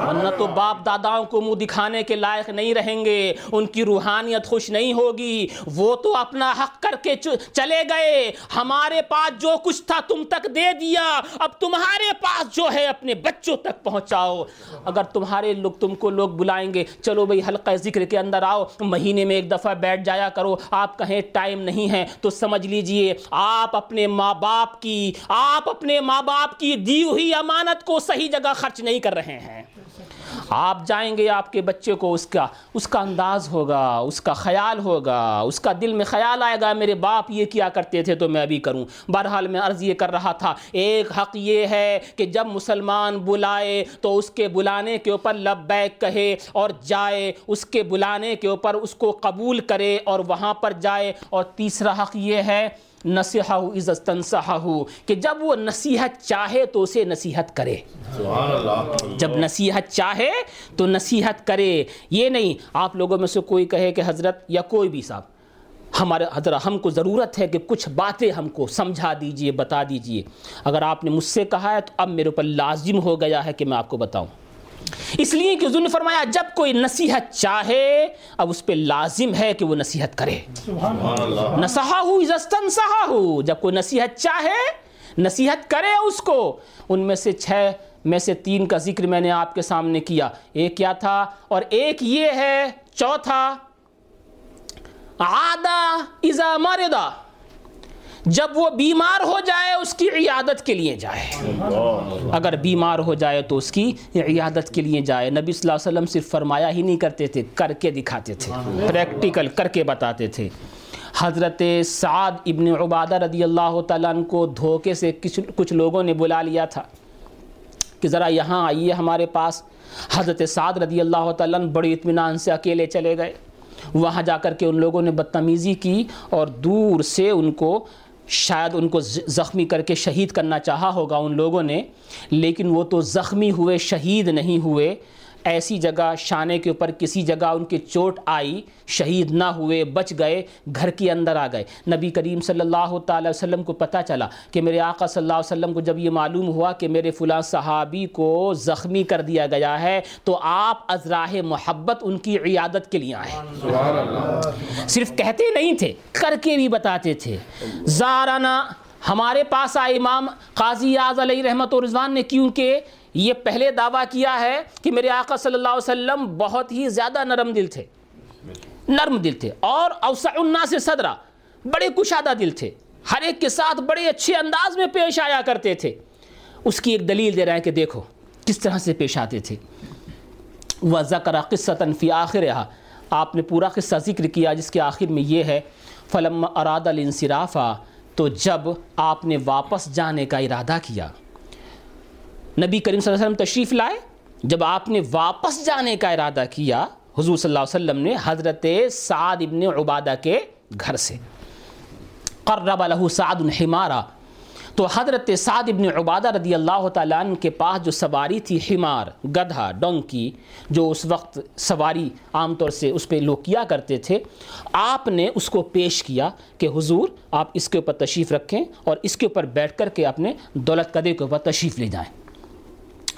ورنہ تو باپ داداؤں کو منہ دکھانے کے لائق نہیں رہیں گے۔ ان کی روحانیت خوش نہیں ہوگی۔ وہ تو اپنا حق کر کے چلے گئے۔ ہمارے پاس جو کچھ تھا تم تک دے دیا۔ اب تمہارے پاس جو ہے اپنے بچوں تک پہنچاؤ۔ اگر تمہارے لوگ تم کو لوگ بلائیں گے، چلو بھئی حلقہ ذکر کے اندر آؤ۔ مہینے میں ایک دفعہ بیٹھ جایا کرو۔ آپ کہیں ٹائم نہیں ہے۔ ہیں تو سمجھ لیجیے، آپ اپنے ماں باپ کی، آپ اپنے ماں باپ کی دی ہوئی امانت کو صحیح جگہ خرچ نہیں کر رہے ہیں۔ آپ جائیں گے آپ کے بچے کو، اس کا اس کا انداز ہوگا، اس کا خیال ہوگا، اس کا دل میں خیال آئے گا، میرے باپ یہ کیا کرتے تھے تو میں ابھی کروں۔ بہرحال میں عرض یہ کر رہا تھا، ایک حق یہ ہے کہ جب مسلمان بلائے تو اس کے بلانے کے اوپر لبیک کہے اور جائے، اس کے بلانے کے اوپر اس کو قبول کرے اور وہاں پر جائے اور تیسرا حق یہ ہے نصیحہ عزت تنصحہ کہ جب وہ نصیحت چاہے تو اسے نصیحت کرے۔ سبحان اللہ جب نصیحت چاہے تو نصیحت کرے۔ یہ نہیں آپ لوگوں میں سے کوئی کہے کہ حضرت یا کوئی بھی صاحب ہمارے حضرت ہم کو ضرورت ہے کہ کچھ باتیں ہم کو سمجھا دیجیے بتا دیجیے۔ اگر آپ نے مجھ سے کہا ہے تو اب میرے اوپر لازم ہو گیا ہے کہ میں آپ کو بتاؤں۔ اس لیے کہ حضور نے فرمایا جب کوئی نصیحت چاہے اب اس پہ لازم ہے کہ وہ نصیحت کرے۔ عزتن ہو جب کوئی نصیحت چاہے نصیحت کرے اس کو۔ ان میں سے چھ میں سے تین کا ذکر میں نے آپ کے سامنے کیا۔ ایک کیا تھا؟ اور ایک یہ ہے چوتھا عادہ اذا مردا جب وہ بیمار ہو جائے، اس کی عیادت کے لیے جائے۔ اگر بیمار ہو جائے تو اس کی عیادت کے لیے جائے۔ نبی صلی اللہ علیہ وسلم صرف فرمایا ہی نہیں کرتے تھے، کر کے دکھاتے تھے پریکٹیکل کر کے بتاتے تھے۔ حضرت سعد ابن عبادہ رضی اللہ تعالیٰ عنہ کو دھوکے سے کچھ کچھ لوگوں نے بلا لیا تھا کہ ذرا یہاں آئیے ہمارے پاس۔ حضرت سعد رضی اللہ تعالیٰ عنہ بڑی اطمینان سے اکیلے چلے گئے۔ وہاں جا کر کے ان لوگوں نے بدتمیزی کی اور دور سے ان کو شاید ان کو زخمی کر کے شہید کرنا چاہا ہوگا ان لوگوں نے، لیکن وہ تو زخمی ہوئے، شہید نہیں ہوئے۔ ایسی جگہ شانے کے اوپر کسی جگہ ان کے چوٹ آئی، شہید نہ ہوئے، بچ گئے، گھر کے اندر آ گئے۔ نبی کریم صلی اللہ تعالی وسلم کو پتہ چلا کہ میرے آقا صلی اللہ علیہ وسلم کو جب یہ معلوم ہوا کہ میرے فلاں صحابی کو زخمی کر دیا گیا ہے، تو آپ از راہ محبت ان کی عیادت کے لیے آئے۔ صرف کہتے نہیں تھے، کر کے بھی بتاتے تھے۔ زارنا ہمارے پاس آئے امام قاضی اعظ علیہ رحمت و رضوان نے کیونکہ یہ پہلے دعویٰ کیا ہے کہ میرے آقا صلی اللہ علیہ وسلم بہت ہی زیادہ نرم دل تھے۔ نرم دل تھے۔ اور اوسع الناس صدرہ بڑے کشادہ دل تھے۔ ہر ایک کے ساتھ بڑے اچھے انداز میں پیش آیا کرتے تھے۔ اس کی ایک دلیل دے رہے ہیں کہ دیکھو کس طرح سے پیش آتے تھے۔ وہ ذکر قصۃ فی آخر رہا آپ نے پورا قصہ ذکر کیا جس کے آخر میں یہ ہے فلم اراد الانصرافہ تو جب آپ نے واپس جانے کا ارادہ کیا۔ نبی کریم صلی اللہ علیہ وسلم تشریف لائے۔ جب آپ نے واپس جانے کا ارادہ کیا، حضور صلی اللہ علیہ وسلم نے حضرت سعد ابن عبادہ کے گھر سے۔ قرب له سعد الحمارہ تو حضرت سعد ابن عبادہ رضی اللہ تعالیٰ عنہ کے پاس جو سواری تھی، حمار، گدھا، ڈونکی، جو اس وقت سواری عام طور سے اس پہ لوگ کیا کرتے تھے، آپ نے اس کو پیش کیا کہ حضور، آپ اس کے اوپر تشریف رکھیں اور اس کے اوپر بیٹھ کر کے اپنے دولت قدے کے اوپر تشریف لے جائیں۔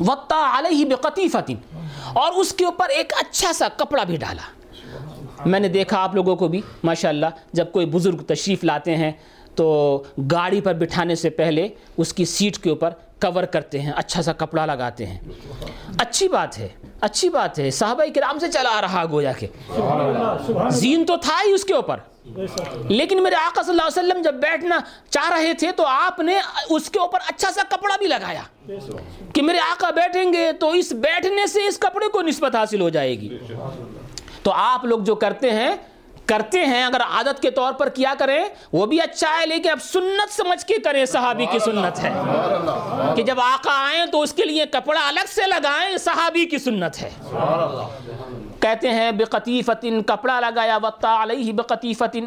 وقتا علیہ بقطیفت اور اس کے اوپر ایک اچھا سا کپڑا بھی ڈالا۔ میں نے دیکھا آپ لوگوں کو بھی، ماشاءاللہ، جب کوئی بزرگ تشریف لاتے ہیں تو گاڑی پر بٹھانے سے پہلے اس کی سیٹ کے اوپر کور کرتے ہیں اچھا سا کپڑا لگاتے ہیں۔ اچھی بات ہے، اچھی بات ہے۔ صحابہ کرام سے چلا آ رہا گویا کہ زین تو تھا ہی اس کے اوپر۔ لیکن میرے آقا صلی اللہ علیہ وسلم جب بیٹھنا چاہ رہے تھے تو آپ نے اس کے اوپر اچھا سا کپڑا بھی لگایا۔ کہ میرے آقا بیٹھیں گے تو اس بیٹھنے سے اس کپڑے کو نسبت حاصل ہو جائے گی۔ تو آپ لوگ جو کرتے ہیں کرتے ہیں اگر عادت کے طور پر کیا کریں وہ بھی اچھا ہے لیکن اب سنت سمجھ کے کریں صحابی کی سنت ہے۔ کہ جب آقا آئیں تو اس کے لیے کپڑا الگ سے لگائیں صحابی کی سنت ہے۔ کہتے ہیں بقطیفتن کپڑا لگایا وقتا علیہ بقطیفتن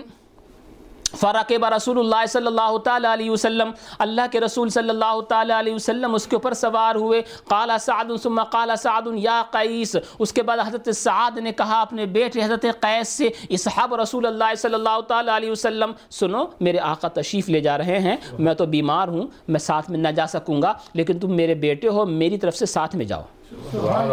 فرقب رسول اللہ صلی اللہ تعالیٰ علیہ وسلم، اللہ کے رسول صلی اللہ تعالیٰ علیہ وسلم اس کے اوپر سوار ہوئے۔ قال سعد ثم قال سعد، یا قیس، اس کے بعد حضرت سعد نے کہا اپنے بیٹے حضرت قیس سے، اصحاب رسول اللہ صلی اللہ تعالیٰ علیہ وسلم، سنو، میرے آقا تشریف لے جا رہے ہیں، میں تو بیمار ہوں، میں ساتھ میں نہ جا سکوں گا، لیکن تم میرے بیٹے ہو، میری طرف سے ساتھ میں جاؤ۔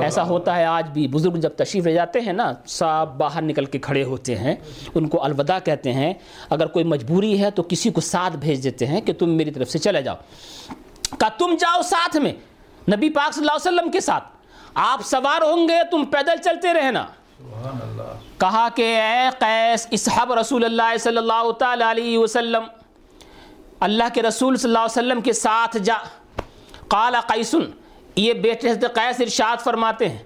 ایسا ہوتا ہے آج بھی بزرگ جب تشریف لے جاتے ہیں نا صاحب باہر نکل کے کھڑے ہوتے ہیں۔ ان کو الوداع کہتے ہیں۔ اگر کوئی مجبوری ہے تو کسی کو ساتھ بھیج دیتے ہیں کہ تم میری طرف سے چلے جاؤ۔ کہ تم جاؤ ساتھ میں نبی پاک صلی اللہ علیہ وسلم کے ساتھ۔ آپ سوار ہوں گے تم پیدل چلتے رہنا۔ کہا کہ اے قیس اصحاب رسول اللہ صلی اللہ تعالی علیہ وسلم اللہ کے رسول صلی اللہ علیہ وسلم کے ساتھ جا۔ قال قیسن یہ بیٹے حضرت قیس ارشاد فرماتے ہیں۔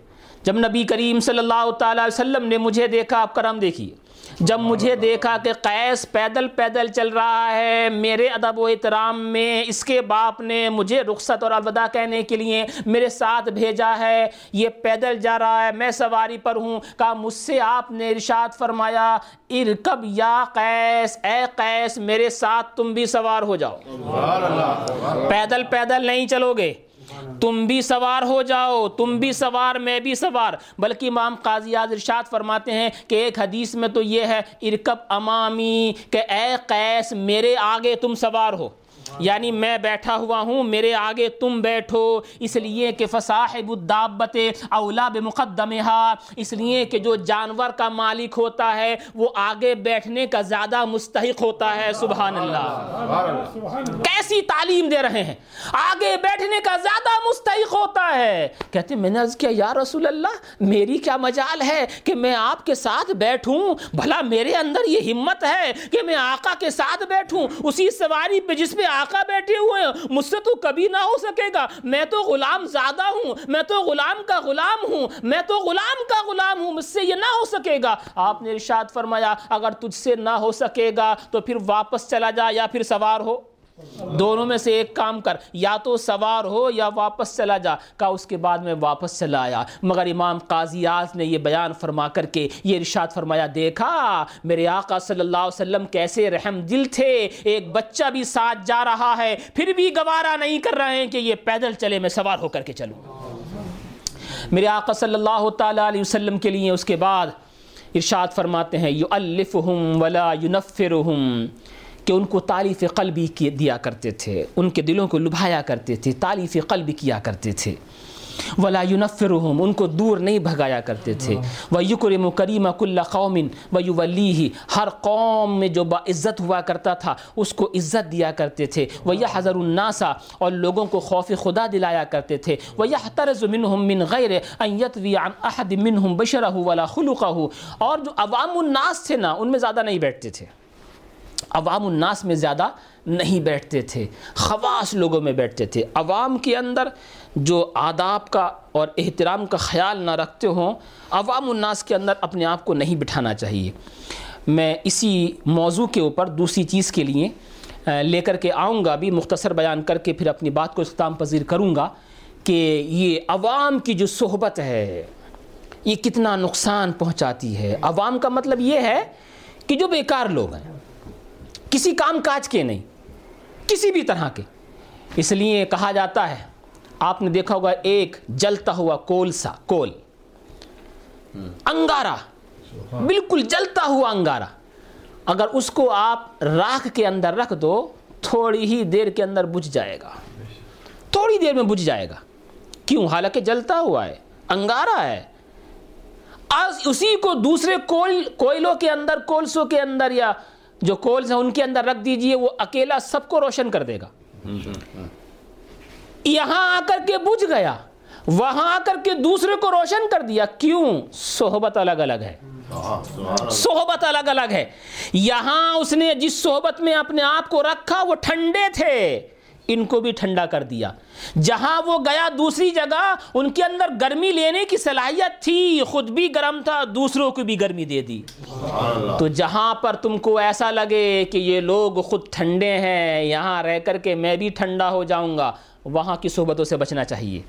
جب نبی کریم صلی اللہ تعالی وسلم نے مجھے دیکھا آپ کرم دیکھیے۔ جب مجھے دیکھا کہ قیس پیدل پیدل چل رہا ہے میرے ادب و احترام میں اس کے باپ نے مجھے رخصت اور الوداع کہنے کے لیے میرے ساتھ بھیجا ہے۔ یہ پیدل جا رہا ہے میں سواری پر ہوں۔ کہا مجھ سے آپ نے ارشاد فرمایا ارکب یا قیس اے قیس میرے ساتھ تم بھی سوار ہو جاؤ۔ پیدل پیدل نہیں چلو گے۔ تم بھی سوار ہو جاؤ، تم بھی سوار، میں بھی سوار۔ بلکہ امام قاضی آز ارشاد فرماتے ہیں کہ ایک حدیث میں تو یہ ہے، ارکب امامی، کہ اے قیس، میرے آگے تم سوار ہو۔ یعنی میں بیٹھا ہوا ہوں، میرے آگے تم بیٹھو۔ اس لیے کہ فصاحب الدابت اولا بمقدمہا۔ اس لیے کہ جو جانور کا مالک ہوتا ہے، وہ آگے بیٹھنے کا زیادہ مستحق ہوتا ہے۔ سبحان اللہ۔ کیسی تعلیم دے رہے ہیں؟ آگے بیٹھنے کا زیادہ مستحق ہوتا ہے۔ کہتے ہیں، میں نے عرض کیا، یا رسول اللہ، میری کیا مجال ہے کہ میں آپ کے ساتھ بیٹھوں؟ بھلا میرے اندر یہ ہمت ہے کہ میں آقا کے ساتھ بیٹھوں۔ اسی سواری پہ جس پہ آقا بیٹھے ہوئے ہیں۔ مجھ سے تو کبھی نہ ہو سکے گا۔ میں تو غلام زیادہ ہوں۔ میں تو غلام کا غلام ہوں۔ میں تو غلام کا غلام ہوں۔ مجھ سے یہ نہ ہو سکے گا۔ آپ نے ارشاد فرمایا، اگر تجھ سے نہ ہو سکے گا تو پھر واپس چلا جا یا پھر سوار ہو۔ دونوں میں سے ایک کام کر، یا تو سوار ہو یا واپس چلا جا۔ کہا، اس کے بعد میں واپس چلا آیا۔ مگر امام قاضی آز نے یہ بیان فرما کر کے یہ ارشاد فرمایا، دیکھا، میرے آقا صلی اللہ علیہ وسلم کیسے رحم دل تھے، ایک بچہ بھی ساتھ جا رہا ہے، پھر بھی گوارا نہیں کر رہے ہیں کہ یہ پیدل چلے، میں سوار ہو کر کے چلوں۔ میرے آقا صلی اللہ تعالی علیہ وسلم کے لیے اس کے بعد ارشاد فرماتے ہیں، یؤلفہم ولا ینفرہم۔ کہ ان کو تعلیف قلبی دیا کرتے تھے، ان کے دلوں کو لبھایا کرتے تھے، تعلیف قلبی کیا کرتے تھے۔ ولا ينفرهم، ان کو دور نہیں بھگایا کرتے تھے۔ وہ یکرم کریم کل قوم و یولیہ ہر قوم میں جو باعزت ہوا کرتا تھا، اس کو عزت دیا کرتے تھے۔ وہ یہ حضر الناسا اور لوگوں کو خوف خدا دلایا کرتے تھے۔ وہ یہ طرز منہم من غیر ان یتوی عن احد منہم بشرہ ولا خلقہ اور جو عوام الناس تھے نا، ان میں زیادہ نہیں بیٹھتے تھے۔ عوام الناس میں زیادہ نہیں بیٹھتے تھے، خواص لوگوں میں بیٹھتے تھے۔ عوام کے اندر جو آداب کا اور احترام کا خیال نہ رکھتے ہوں، عوام الناس کے اندر اپنے آپ کو نہیں بٹھانا چاہیے۔ میں اسی موضوع کے اوپر دوسری چیز کے لیے لے کر کے آؤں گا بھی، مختصر بیان کر کے پھر اپنی بات کو اختتام پذیر کروں گا کہ یہ عوام کی جو صحبت ہے، یہ کتنا نقصان پہنچاتی ہے۔ عوام کا مطلب یہ ہے کہ جو بیکار لوگ ہیں کسی کام کاج کے نہیں کسی بھی طرح کے۔ اس لیے کہا جاتا ہے آپ نے دیکھا ہوگا ایک جلتا ہوا کول سا کول۔ انگارہ بالکل جلتا ہوا انگارہ اگر اس کو آپ راکھ کے اندر رکھ دو تھوڑی ہی دیر کے اندر بجھ جائے گا۔ تھوڑی دیر میں بجھ جائے گا۔ کیوں؟ حالانکہ جلتا ہوا ہے انگارہ ہے۔ آج اسی کو دوسرے کول کوئلوں کے اندر کولسوں کے اندر یا جو کولز ہیں ان کے اندر رکھ دیجیے، وہ اکیلا سب کو روشن کر دے گا۔ یہاں آ کر کے بجھ گیا، وہاں آ کر کے دوسرے کو روشن کر دیا۔ کیوں؟ صحبت الگ الگ ہے۔ صحبت الگ الگ ہے۔ یہاں اس نے جس صحبت میں اپنے آپ کو رکھا، وہ ٹھنڈے تھے۔ ان کو بھی ٹھنڈا کر دیا۔ جہاں وہ گیا دوسری جگہ، ان کے اندر گرمی لینے کی صلاحیت تھی، خود بھی گرم تھا، دوسروں کو بھی گرمی دے دی۔ تو جہاں پر تم کو ایسا لگے کہ یہ لوگ خود ٹھنڈے ہیں، یہاں رہ کر کے میں بھی ٹھنڈا ہو جاؤں گا، وہاں کی صحبتوں سے بچنا چاہیے۔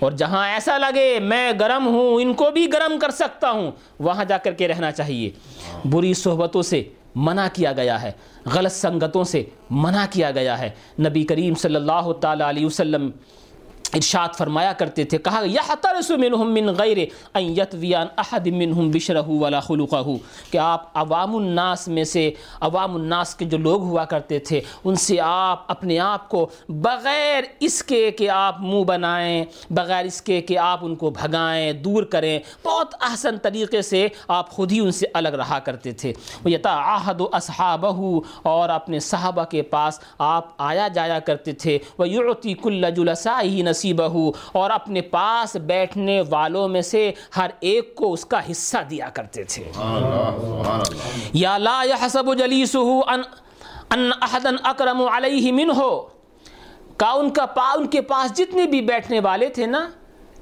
اور جہاں ایسا لگے میں گرم ہوں، ان کو بھی گرم کر سکتا ہوں، وہاں جا کر کے رہنا چاہیے۔ بری صحبتوں سے منع کیا گیا ہے۔ غلط سنگتوں سے منع کیا گیا ہے۔ نبی کریم صلی اللہ تعالیٰ علیہ وسلم ارشاد فرمایا کرتے تھے، کہا، یحترس منہم من غیر ان یتویان احد منہم بشرہ ولا خلقہ کہ آپ عوام الناس میں سے، عوام الناس کے جو لوگ ہوا کرتے تھے، ان سے آپ اپنے آپ کو بغیر اس کے کہ آپ منہ بنائیں، بغیر اس کے کہ آپ ان کو بھگائیں، دور کریں، بہت احسن طریقے سے آپ خود ہی ان سے الگ رہا کرتے تھے۔ وہ یتعاہد اصحابہ اور اپنے صحابہ کے پاس آپ آیا جایا کرتے تھے۔ وہ ویعطی کل جلسائہ نصیبہ اور اپنے پاس بیٹھنے والوں میں سے ہر ایک کو اس کا حصہ دیا کرتے تھے۔ یا لا يحسب جلیسہ ان ان احدا اکرم علیہ منہ کا ان کا پا ان کے پاس جتنے بھی بیٹھنے والے تھے نا،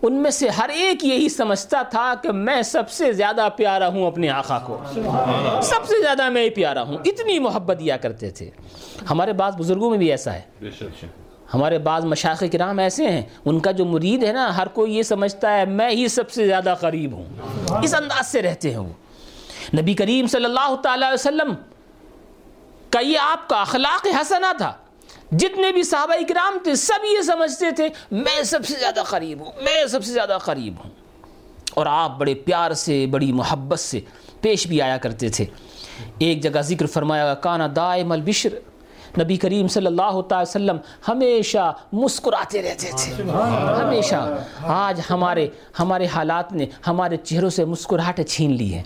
ان میں سے ہر ایک یہی سمجھتا تھا کہ میں سب سے زیادہ پیارا ہوں اپنے آقا کو۔ سب سے زیادہ میں ہی پیارا ہوں۔ اتنی محبت دیا کرتے تھے۔ ہمارے بعض بزرگوں میں بھی ایسا ہے۔ ہمارے بعض مشاق کرام ایسے ہیں، ان کا جو مرید ہے نا، ہر کوئی یہ سمجھتا ہے، میں ہی سب سے زیادہ قریب ہوں۔ اس انداز سے رہتے ہیں وہ۔ نبی کریم صلی اللہ تعالی علیہ وسلم کا یہ آپ کا اخلاق حسنہ تھا۔ جتنے بھی صحابہ کرام تھے، سب یہ سمجھتے تھے، میں سب سے زیادہ قریب ہوں، میں سب سے زیادہ قریب ہوں۔ اور آپ بڑے پیار سے، بڑی محبت سے پیش بھی آیا کرتے تھے۔ ایک جگہ ذکر فرمایا، کانا دائم البشر نبی کریم صلی اللہ تعالی وسلم ہمیشہ مسکراتے رہتے تھے۔ ہمیشہ۔ آج ہمارے ہمارے حالات نے ہمارے چہروں سے مسکراہٹیں چھین لی ہیں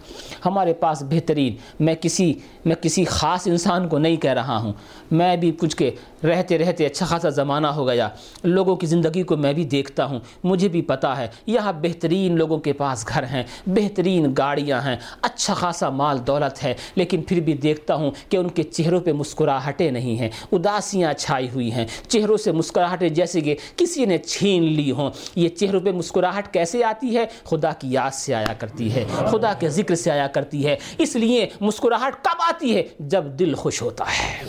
ہمارے پاس بہترین میں کسی میں کسی خاص انسان کو نہیں کہہ رہا ہوں۔ میں بھی کچھ کے رہتے رہتے اچھا خاصا زمانہ ہو گیا۔ لوگوں کی زندگی کو میں بھی دیکھتا ہوں۔ مجھے بھی پتہ ہے، یہاں بہترین لوگوں کے پاس گھر ہیں۔ بہترین گاڑیاں ہیں۔ اچھا خاصا مال دولت ہے۔ لیکن پھر بھی دیکھتا ہوں کہ ان کے چہروں پہ مسکراہٹیں نہیں ہیں۔ اداسیاں چھائی ہوئی ہیں۔ چہروں سے مسکراہٹیں جیسے کہ کسی نے چھین لی ہوں۔ یہ چہروں پہ مسکراہٹ کیسے آتی ہے؟ خدا کی یاد سے آیا کرتی ہے۔ خدا کے ذکر سے آیا کرتی ہے۔ اس لیے مسکراہٹ کب آتی ہے؟ جب دل خوش ہوتا ہے۔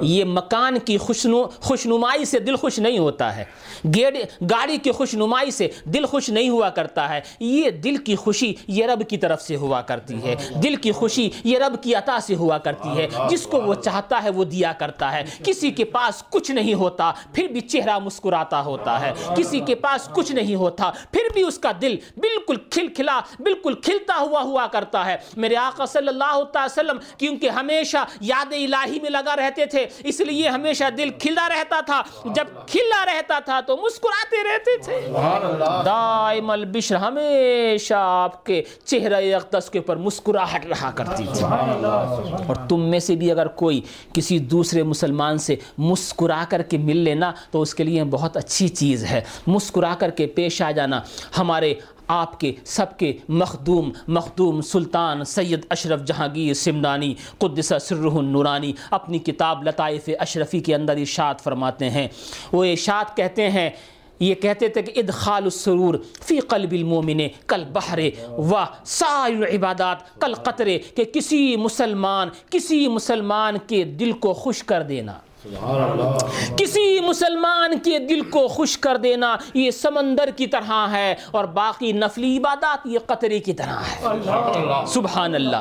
یہ مکان کی خوشنو، خوشنمائی سے دل خوش نہیں ہوتا ہے۔ گاڑی کی خوشنمائی سے دل خوش نہیں ہوا کرتا ہے۔ یہ دل کی خوشی یہ رب کی طرف سے ہوا کرتی ہے۔ دل کی خوشی یہ رب کی عطا سے ہوا کرتی ہے۔ جس کو وہ چاہتا ہے وہ دیا کرتا ہے۔ کسی کے پاس کچھ نہیں ہوتا پھر بھی چہرہ مسکراتا ہوتا ہے۔ کسی کے پاس کچھ نہیں ہوتا پھر بھی اس کا دل بالکل کھل کھلا بالکل کھلتا ہوا ہوا کرتا ہے۔ میرے آقا صلی اللہ تعالی وسلم کیونکہ ہمیشہ یاد الہی میں لگا رہتے تھے اس لیے ہمیشہ دل کھلا رہتا تھا۔ جب کھلا رہتا تھا تو مسکراتے رہتے تھے۔ دائم البشر ہمیشہ آپ کے چہرہ اقدس کے اوپر مسکراہٹ رہا کرتی تھی۔ اور تم میں سے بھی اگر کوئی کسی دوسرے مسلمان سے مسکرا کر کے مل لینا تو اس کے لیے بہت اچھی چیز ہے۔ مسکرا کر کے پیش آ جانا۔ ہمارے آپ کے سب کے مخدوم مخدوم سلطان سید اشرف جہانگیر سمدانی، قدس سرہ النورانی اپنی کتاب لطائف اشرفی کے اندر ارشاد فرماتے ہیں۔ وہ ارشاد کہتے ہیں یہ کہتے تھے کہ ادخال السرور فی قلب المومن کل بحر و سائر العبادات کل قطرے کہ کسی مسلمان کسی مسلمان کے دل کو خوش کر دینا۔ کسی مسلمان کے دل کو خوش کر دینا یہ سمندر کی طرح ہے اور باقی نفلی عبادات یہ قطرے کی طرح ہے۔ سبحان اللہ۔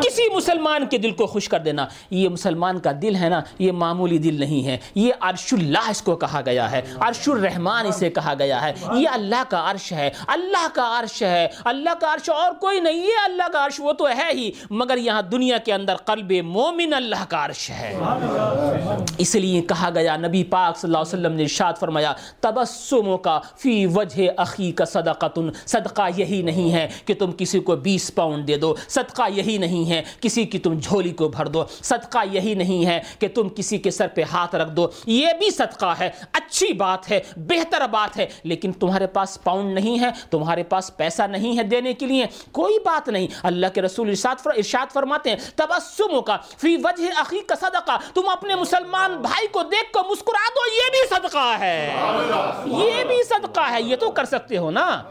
کسی مسلمان کے دل کو خوش کر دینا یہ مسلمان کا دل ہے نا یہ معمولی دل نہیں ہے۔ یہ عرش اللہ اس کو کہا گیا ہے۔ عرش الرحمان اسے کہا گیا ہے۔ یہ اللہ کا عرش ہے۔ اللہ کا عرش ہے۔ اللہ کا عرش اور کوئی نہیں ہے۔ اللہ کا عرش وہ تو ہے ہی مگر یہاں دنیا کے اندر قلب مومن اللہ کا عرش ہے۔ اس لیے کہا گیا، نبی پاک صلی اللہ علیہ وسلم نے ارشاد فرمایا تبسموں کا فی وجہ اخی کا صدقتن صدقہ یہی نہیں ہے کہ تم کسی کو بیس پاؤنڈ دے دو، صدقہ یہی نہیں ہے کسی کی تم جھولی کو بھر دو، صدقہ یہی نہیں ہے کہ تم کسی کے سر پہ ہاتھ رکھ دو۔ یہ بھی صدقہ ہے، اچھی بات ہے، بہتر بات ہے، لیکن تمہارے پاس پاؤنڈ نہیں ہے، تمہارے پاس پیسہ نہیں ہے دینے کے لیے۔ کوئی بات نہیں، اللہ کے رسول ارشاد ارشاد فرماتے ہیں تبسموں کا فی وجہ اخی کا صدقہ۔ تم اپنے مسلمان مسلمان بھائی کو دیکھ کر مسکرا دو، یہ بھی صدقہ ہے۔ یہ بھی صدقہ ہے، یہ تو کر سکتے ہو نا۔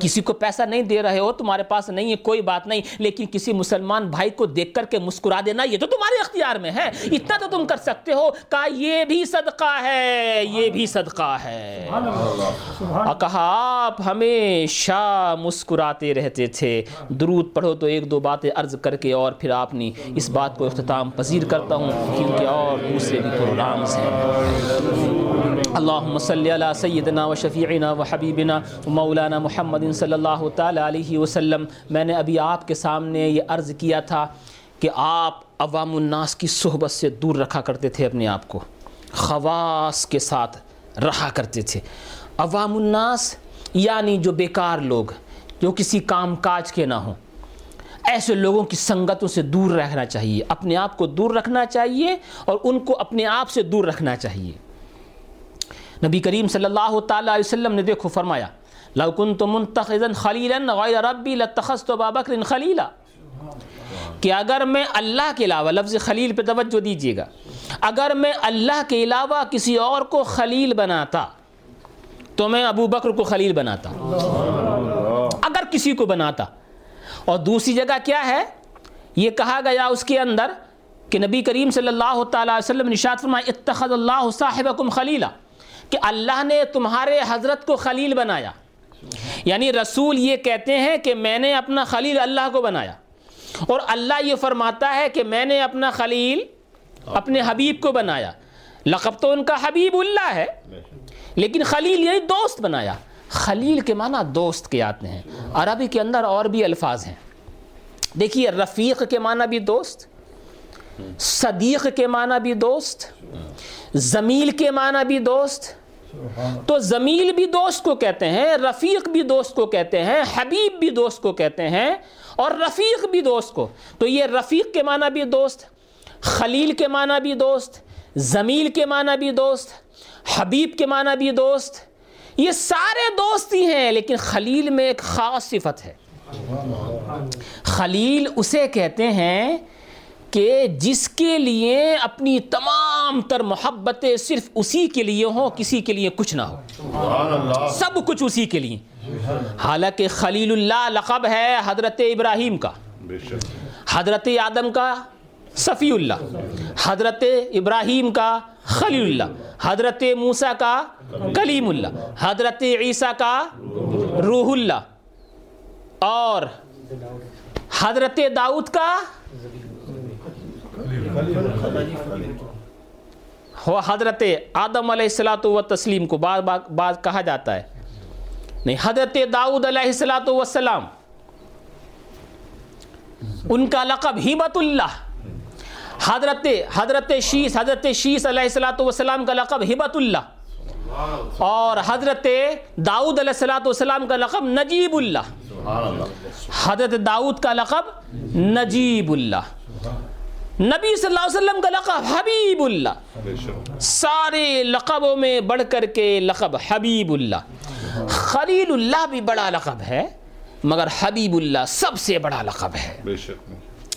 کسی کو پیسہ نہیں دے رہے ہو، تمہارے پاس نہیں ہے، کوئی بات نہیں۔ لیکن کسی مسلمان بھائی کو دیکھ کر کے مسکرا دینا، یہ تو تمہارے اختیار میں ہے۔ اتنا تو تم کر سکتے ہو کہا یہ بھی صدقہ ہے، یہ بھی صدقہ ہے۔ کہا آپ ہمیشہ مسکراتے رہتے تھے۔ درود پڑھو تو ایک دو باتیں عرض کر کے اور پھر آپ نے اس بات کو اختتام پذیر کرتا ہوں کیونکہ اور دوسرے بھی پروگرامز ہیں اللهم صل على سيدنا وشفيعنا وحبيبنا مولانا محمد صلی اللہ تعالی علیہ وسلم۔ میں نے ابھی آپ کے سامنے یہ عرض کیا تھا کہ آپ عوام الناس کی صحبت سے دور رکھا کرتے تھے اپنے آپ کو۔ خواص کے ساتھ رہا کرتے تھے۔ عوام الناس یعنی جو بیکار لوگ، جو کسی کام کاج کے نہ ہوں۔ ایسے لوگوں کی سنگتوں سے دور رہنا چاہیے اپنے آپ کو دور رکھنا چاہیے اور ان کو اپنے آپ سے دور رکھنا چاہیے۔ نبی کریم صلی اللہ تعالی علیہ وسلم نے دیکھو فرمایا لو كنت منتخذا خلیلا غیر ربی لاتخذت ابا بکر خلیلا۔ کہ اگر میں اللہ کے علاوہ لفظ خلیل پہ توجہ دیجیے گا اگر میں اللہ کے علاوہ کسی اور کو خلیل بناتا تو میں ابو بکر کو خلیل بناتا۔ اگر کسی کو بناتا اور دوسری جگہ کیا ہے؟ یہ کہا گیا اس کے اندر کہ نبی کریم صلی اللہ تعالی علیہ وسلم نشاد فرمایا اتخذ اللہ صاحبکم خلیلا، کہ اللہ نے تمہارے حضرت کو خلیل بنایا۔ یعنی رسول یہ کہتے ہیں کہ میں نے اپنا خلیل اللہ کو بنایا۔ اور اللہ یہ فرماتا ہے کہ میں نے اپنا خلیل اپنے حبیب کو بنایا۔ لقب تو ان کا حبیب اللہ ہے، لیکن خلیل یعنی دوست بنایا۔ خلیل کے معنی دوست کے آتے ہیں۔ عربی کے اندر اور بھی الفاظ ہیں۔ دیکھیے، رفیق کے معنی بھی دوست، صدیق کے معنی بھی دوست، زمیل کے معنی بھی دوست۔ تو زمیل بھی دوست کو کہتے ہیں، رفیق بھی دوست کو کہتے ہیں، حبیب بھی دوست کو کہتے ہیں اور رفیق بھی دوست کو۔ تو یہ رفیق کے معنی بھی دوست، خلیل کے معنی بھی دوست، زمیل کے معنی بھی دوست، حبیب کے معنی بھی دوست۔ یہ سارے دوست ہی ہیں لیکن خلیل میں ایک خاص صفت ہے۔ خلیل اسے کہتے ہیں کہ جس کے لیے اپنی تمام تر محبتیں صرف اسی کے لیے ہوں کسی کے لیے کچھ نہ ہو۔ سب کچھ اسی کے لیے۔ حالانکہ خلیل اللہ لقب ہے حضرت ابراہیم کا۔ حضرت آدم کا صفی اللہ۔ حضرت ابراہیم کا خلیل اللہ۔ حضرت موسیٰ کا کلیم اللہ۔ حضرت عیسیٰ کا روح اللہ۔ اور حضرت داؤد کا حضرت آدم علیہ السلاۃ و تسلیم کو بعض بعض کہا جاتا ہے۔ نہیں، حضرت داؤد علیہ السلاۃ وسلام ان کا لقب ہیبت اللہ۔ حضرت حضرت شیس حضرت شیس علیہ السلاۃ والسلام کا لقب ہبت اللہ۔ اور حضرت داؤد علیہ السلاۃ والسلام کا لقب نجیب اللہ۔ حضرت داؤد کا لقب نجیب اللہ۔ نبی صلی اللہ علیہ وسلم کا لقب حبیب اللہ۔ سارے لقبوں میں بڑھ کر کے لقب حبیب اللہ۔ خلیل اللہ بھی بڑا لقب ہے مگر حبیب اللہ سب سے بڑا لقب ہے۔ بے شک۔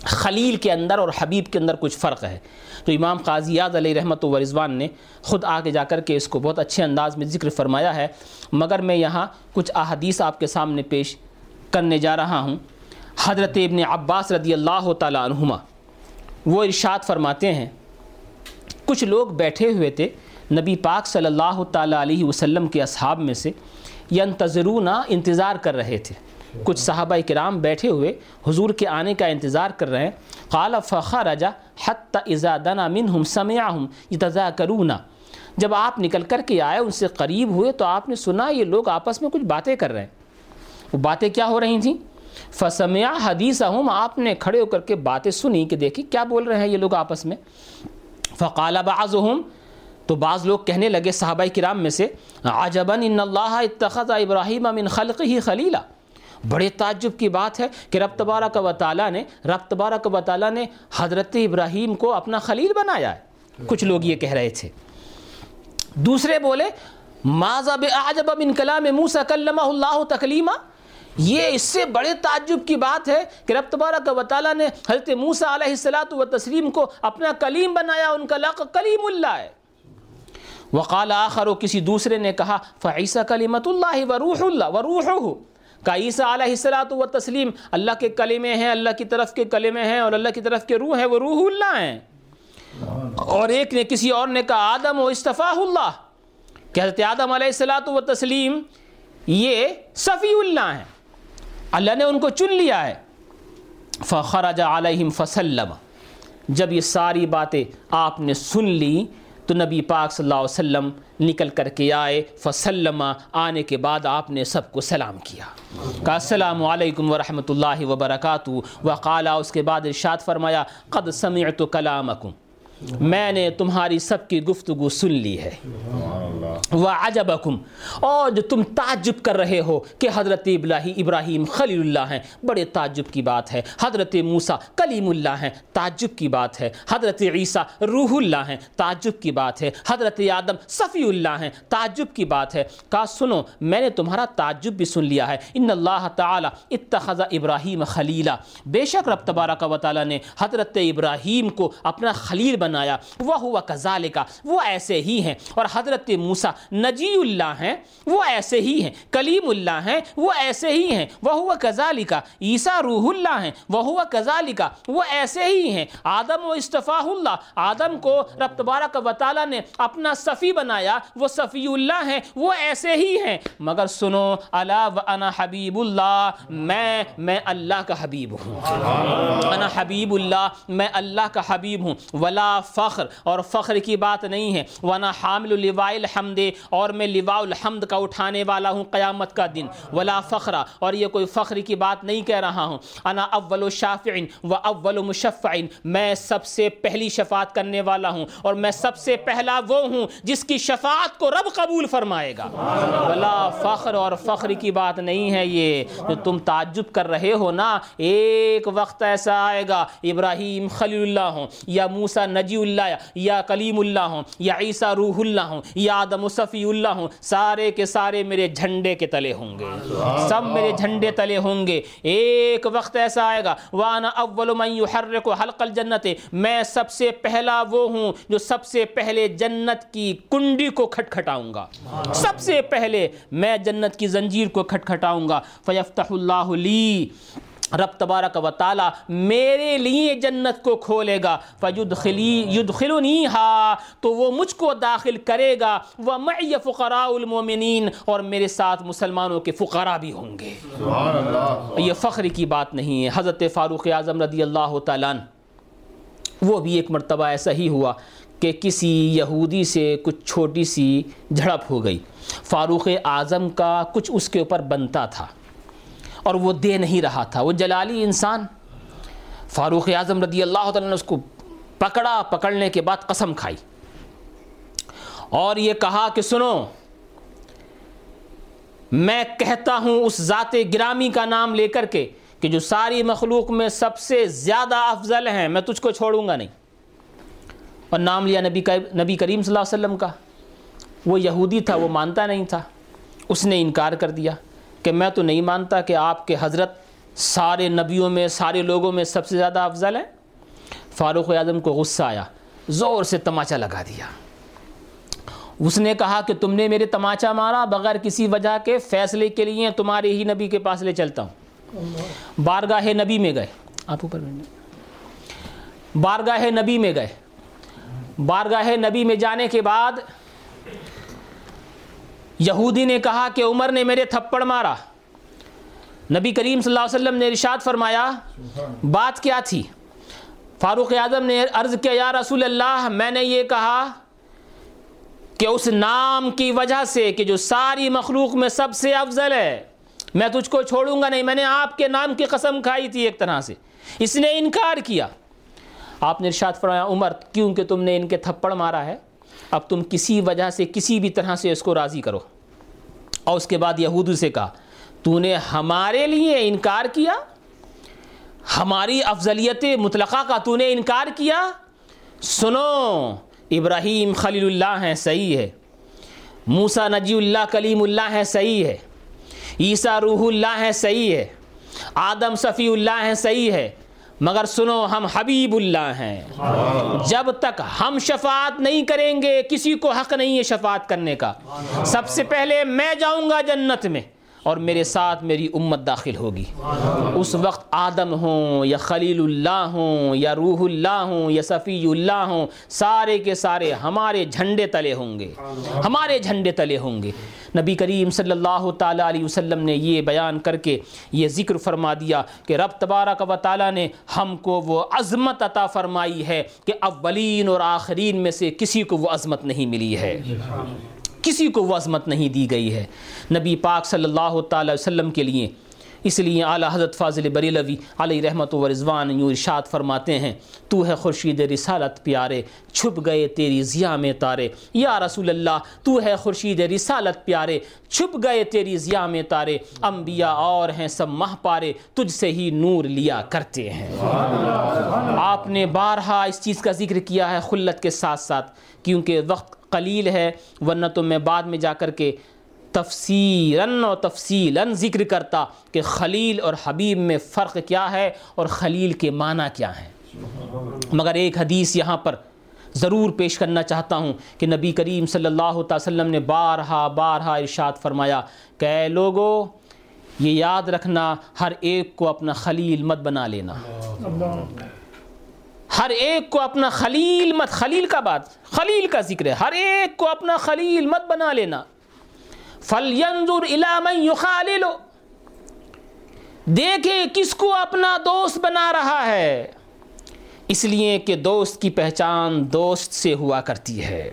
خلیل کے اندر اور حبیب کے اندر کچھ فرق ہے۔ تو امام قاضی علیہ رحمت و رضوان نے خود آگے جا کر کے اس کو بہت اچھے انداز میں ذکر فرمایا ہے۔ مگر میں یہاں کچھ احادیث آپ کے سامنے پیش کرنے جا رہا ہوں۔ حضرت ابن عباس رضی اللہ تعالیٰ عنہما، وہ ارشاد فرماتے ہیں، کچھ لوگ بیٹھے ہوئے تھے نبی پاک صلی اللہ تعالیٰ علیہ وسلم کے اصحاب میں سے ینتظرون انتظار کر رہے تھے۔ کچھ صحابہ کرام بیٹھے ہوئے حضور کے آنے کا انتظار کر رہے ہیں۔ قال فخرج حتى اذا دنا منهم سمعهم يتذاكرون جب آپ نکل کر کے آئے، ان سے قریب ہوئے تو آپ نے سنا یہ لوگ آپس میں کچھ باتیں کر رہے ہیں۔ وہ باتیں کیا ہو رہی تھیں؟ فسمع حدیثهم آپ نے کھڑے ہو کر کے باتیں سنی کہ دیکھی کیا بول رہے ہیں یہ لوگ آپس میں۔ فقال بعضهم تو بعض لوگ کہنے لگے صحابہ کرام میں سے، عجبا ان اللہ اتخذ ابراہیم من خلقه خلیلا بڑے تعجب کی بات ہے کہ رب تبارک و تعالیٰ نے رب تبارک و تعالیٰ نے حضرت ابراہیم کو اپنا خلیل بنایا ہے۔ کچھ لوگ یہ کہہ رہے تھے۔ دوسرے بولے، ماذا بعجب من کلام موسیٰ کلمہ اللہ تکلیما یہ اس سے بڑے تعجب کی بات ہے کہ رب تبارک و تعالیٰ نے حضرت موسیٰ علیہ السلاۃ و تسلیم کو اپنا کلیم بنایا، ان کا لقب کلیم اللہ ہے۔ وقال آخر و کسی دوسرے نے کہا فعیسیٰ کلیمت اللہ و روح اللہ و روح کا عیسیٰ علیہ السلاۃ و تسلیم اللہ کے کلمے ہیں، اللہ کی طرف کے کلمے ہیں اور اللہ کی طرف کے روح ہیں، وہ روح اللہ ہیں۔ اور ایک نے کسی اور نے کہا، آدم و استفاح اللہ۔ کہ حضرت آدم علیہ السلاۃ و تسلیم یہ صفی اللہ ہیں۔ اللہ نے ان کو چن لیا ہے۔ فخرج علیہم فسلم۔ جب یہ ساری باتیں آپ نے سن لی تو نبی پاک صلی اللہ علیہ وسلم نکل کر کے آئے فسلمہ آنے کے بعد آپ نے سب کو سلام کیا۔ کہا، السلام علیکم ورحمۃ اللہ وبرکاتہ۔ وقالا اس کے بعد ارشاد فرمایا، قد سمعت کلامکم۔ میں نے تمہاری سب کی گفتگو سن لی ہے۔ وعجبکم۔ اور جو تم تعجب کر رہے ہو کہ حضرت ابراہی ابراہیم خلیل اللہ ہیں بڑے تعجب کی بات ہے۔ حضرت موسیٰ کلیم اللہ ہیں تعجب کی بات ہے۔ حضرت عیسیٰ روح اللہ ہیں تعجب کی بات ہے۔ حضرت آدم صفی اللہ ہیں تعجب کی بات ہے۔ کہا سنو میں نے تمہارا تعجب بھی سن لیا ہے۔ ان اللہ تعالی اتخذ ابراہیم خلیلا بے شک رب تبارک و تعالی نے حضرت ابراہیم کو اپنا خلیل بنایا وہ ہوا کذالکا وہ ایسے ہی ہیں۔ اور حضرت موسیٰ نجی اللہ ہیں۔ وہ ایسے ہی ہیں۔ کلیم اللہ ہیں۔ وہ ایسے ہی ہیں۔ وہ ہوا کذالکا عیسیٰ روح اللہ ہیں۔ وہ ہوا کذالکا وہ ایسے ہی ہیں۔ آدم و استفاح اللہ۔ آدم کو رب تبارک و تعالی نے اپنا صفی بنایا۔ وہ صفی اللہ ہیں۔ وہ ایسے ہی ہیں۔ مگر سنو الا و انا حبیب اللہ۔ میں میں اللہ کا حبیب ہوں۔ انا حبیب اللہ۔ میں اللہ کا حبیب ہوں۔ ولا فخر اور فخر کی بات نہیں ہے۔ ونا حامل لواء الحمد، اور میں لواء الحمد کا اٹھانے والا ہوں قیامت کا دن۔ ولا فخر، اور یہ کوئی فخر کی بات نہیں کہہ رہا ہوں۔ انا اول شافع و اول مشفع، میں سب سے پہلی شفاعت کرنے والا ہوں۔ اور میں سب سے پہلا وہ ہوں جس کی شفاعت کو رب قبول فرمائے گا۔ ولا فخر، اور فخر کی بات نہیں ہے یہ۔ جو تم تعجب کر رہے ہو نا، ایک وقت ایسا آئے گا، ابراہیم خلیل اللہ ہوں یا موسیٰ نجی اللہ یا کلیم اللہ ہوں یا عیسیٰ روح اللہ ہوں یا آدم صفی اللہ ہوں سارے کے سارے میرے جھنڈے کے تلے ہوں گے۔ سب میرے جھنڈے تلے ہوں گے۔ ایک وقت ایسا آئے گا وانا اول من یحرک حلق الجنت میں سب سے پہلا وہ ہوں جو سب سے پہلے جنت کی کنڈی کو کھٹکھٹاؤں گا۔ سب سے پہلے میں جنت کی زنجیر کو کھٹکھٹاؤں گا۔ فیفتح اللہ لی رب تبارک و تعالی میرے لیے جنت کو کھولے گا۔ فیدخلی یدخلنی ہا تو وہ مجھ کو داخل کرے گا۔ وہ معی فقراء المومنین اور میرے ساتھ مسلمانوں کے فقراء بھی ہوں گے۔ سبحان اللہ یہ فخر کی بات نہیں ہے۔ حضرت فاروق اعظم رضی اللہ تعالیٰ وہ بھی ایک مرتبہ ایسا ہی ہوا کہ کسی یہودی سے کچھ چھوٹی سی جھڑپ ہو گئی۔ فاروق اعظم کا کچھ اس کے اوپر بنتا تھا۔ اور وہ دے نہیں رہا تھا، وہ جلالی انسان۔ فاروق اعظم رضی اللہ تعالیٰ نے اس کو پکڑا، پکڑنے کے بعد قسم کھائی۔ اور یہ کہا کہ سنو، میں کہتا ہوں اس ذات گرامی کا نام لے کر کے کہ جو ساری مخلوق میں سب سے زیادہ افضل ہیں، میں تجھ کو چھوڑوں گا نہیں۔ اور نام لیا نبی کا نبی کریم صلی اللہ علیہ وسلم کا۔ وہ یہودی تھا، وہ مانتا نہیں تھا۔ اس نے انکار کر دیا۔ کہ میں تو نہیں مانتا کہ آپ کے حضرت سارے نبیوں میں، سارے لوگوں میں سب سے زیادہ افضل ہیں۔ فاروق اعظم کو غصہ آیا، زور سے تماچا لگا دیا۔ اس نے کہا کہ تم نے میرے تماچا مارا، بغیر کسی وجہ کے فیصلے کے لیے تمہارے ہی نبی کے پاس لے چلتا ہوں۔ بارگاہ نبی میں گئے۔ آپ اوپر بارگاہ نبی میں گئے۔ بارگاہ نبی میں جانے کے بعد یہودی نے کہا کہ عمر نے میرے تھپڑ مارا۔ نبی کریم صلی اللہ علیہ وسلم نے ارشاد فرمایا، بات کیا تھی؟ فاروق اعظم نے عرض کیا، یا رسول اللہ، میں نے یہ کہا کہ اس نام کی وجہ سے کہ جو ساری مخلوق میں سب سے افضل ہے، میں تجھ کو چھوڑوں گا نہیں، میں نے آپ کے نام کی قسم کھائی تھی ایک طرح سے۔ اس نے انکار کیا۔ آپ نے ارشاد فرمایا، عمر، کیونکہ تم نے ان کے تھپڑ مارا ہے؟ اب تم کسی وجہ سے کسی بھی طرح سے اس کو راضی کرو۔ اور اس کے بعد یہود سے کہا تو نے ہمارے لیے انکار کیا؟ ہماری افضلیت مطلقہ کا تو نے انکار کیا؟ سنو، ابراہیم خلیل اللہ ہیں، صحیح ہے۔ موسا نجی اللہ، کلیم اللہ ہے صحیح ہے۔ عیسیٰ روح اللہ ہے صحیح ہے۔ آدم صفی اللہ ہیں، صحیح ہے۔ مگر سنو ہم حبیب اللہ ہیں۔ جب تک ہم شفاعت نہیں کریں گے، کسی کو حق نہیں ہے شفاعت کرنے کا۔ سب سے پہلے میں جاؤں گا جنت میں۔ اور میرے ساتھ میری امت داخل ہوگی۔ اس وقت آدم ہوں، یا خلیل اللہ ہوں، یا روح اللہ ہوں، یا صفی اللہ ہوں، سارے کے سارے ہمارے جھنڈے تلے ہوں گے۔ ہمارے جھنڈے تلے ہوں گے۔ نبی کریم صلی اللہ تعالیٰ علیہ وسلم نے یہ بیان کر کے یہ ذکر فرما دیا کہ رب تبارک و تعالیٰ نے ہم کو وہ عظمت عطا فرمائی ہے کہ اولین اور آخرین میں سے کسی کو وہ عظمت نہیں ملی ہے۔ کسی کو وہ عظمت نہیں دی گئی ہے۔ نبی پاک صلی اللہ تعالی وسلم کے لیے اس لیے اعلیٰ حضرت فاضل بریلوی علیہ رحمت و رضوان یوں ارشاد فرماتے ہیں، تو ہے خورشید رسالت پیارے، چھپ گئے تیری ضیاء میں تارے۔ یا رسول اللہ، تو ہے خورشید رسالت پیارے، چھپ گئے تیری ضیاء میں تارے۔ انبیاء اور ہیں سب ماہ پارے، تجھ سے ہی نور لیا کرتے ہیں۔ آپ نے بارہا اس چیز کا ذکر کیا ہے خلت کے ساتھ ساتھ، کیونکہ وقت قلیل ہے، ورنہ تو میں بعد میں جا کر کے تفسیراً و تفصیلاً ذکر کرتا کہ خلیل اور حبیب میں فرق کیا ہے اور خلیل کے معنی کیا ہیں۔ مگر ایک حدیث یہاں پر ضرور پیش کرنا چاہتا ہوں کہ نبی کریم صلی اللہ تعالی وسلم نے بارہا بارہا ارشاد فرمایا، کہ اے لوگو، یہ یاد رکھنا، ہر ایک کو اپنا خلیل مت بنا لینا۔ ہر ایک کو اپنا خلیل مت، خلیل کا بات، خلیل کا ذکر ہے۔ ہر ایک کو اپنا خلیل مت بنا لینا۔ فَلْيَنظُرْ إِلَى مَنْ يُخَالِلُ دیکھے کس کو اپنا دوست بنا رہا ہے. اس لیے کہ دوست کی پہچان دوست سے ہوا کرتی ہے.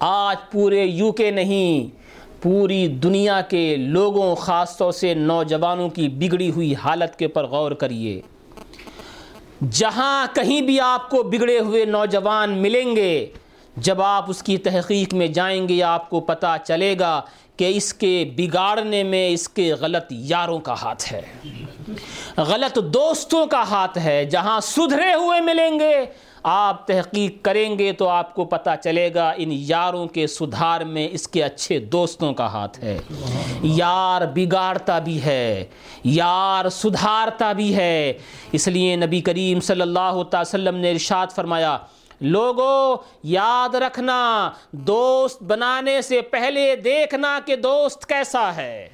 آج پورے یو کے نہیں، پوری دنیا کے لوگوں خاص طور سے نوجوانوں کی بگڑی ہوئی حالت کے اوپر غور کریے. جہاں کہیں بھی آپ کو بگڑے ہوئے نوجوان ملیں گے، جب آپ اس کی تحقیق میں جائیں گے، آپ کو پتہ چلے گا کہ اس کے بگاڑنے میں اس کے غلط یاروں کا ہاتھ ہے۔ غلط دوستوں کا ہاتھ ہے، جہاں سدھرے ہوئے ملیں گے، آپ تحقیق کریں گے تو آپ کو پتہ چلے گا ان یاروں کے سدھار میں اس کے اچھے دوستوں کا ہاتھ ہے۔ یار بگاڑتا بھی ہے، یار سدھارتا بھی ہے۔ اس لیے نبی کریم صلی اللہ تعالی وسلم نے ارشاد فرمایا لوگوں یاد رکھنا، دوست بنانے سے پہلے دیکھنا کہ دوست کیسا ہے۔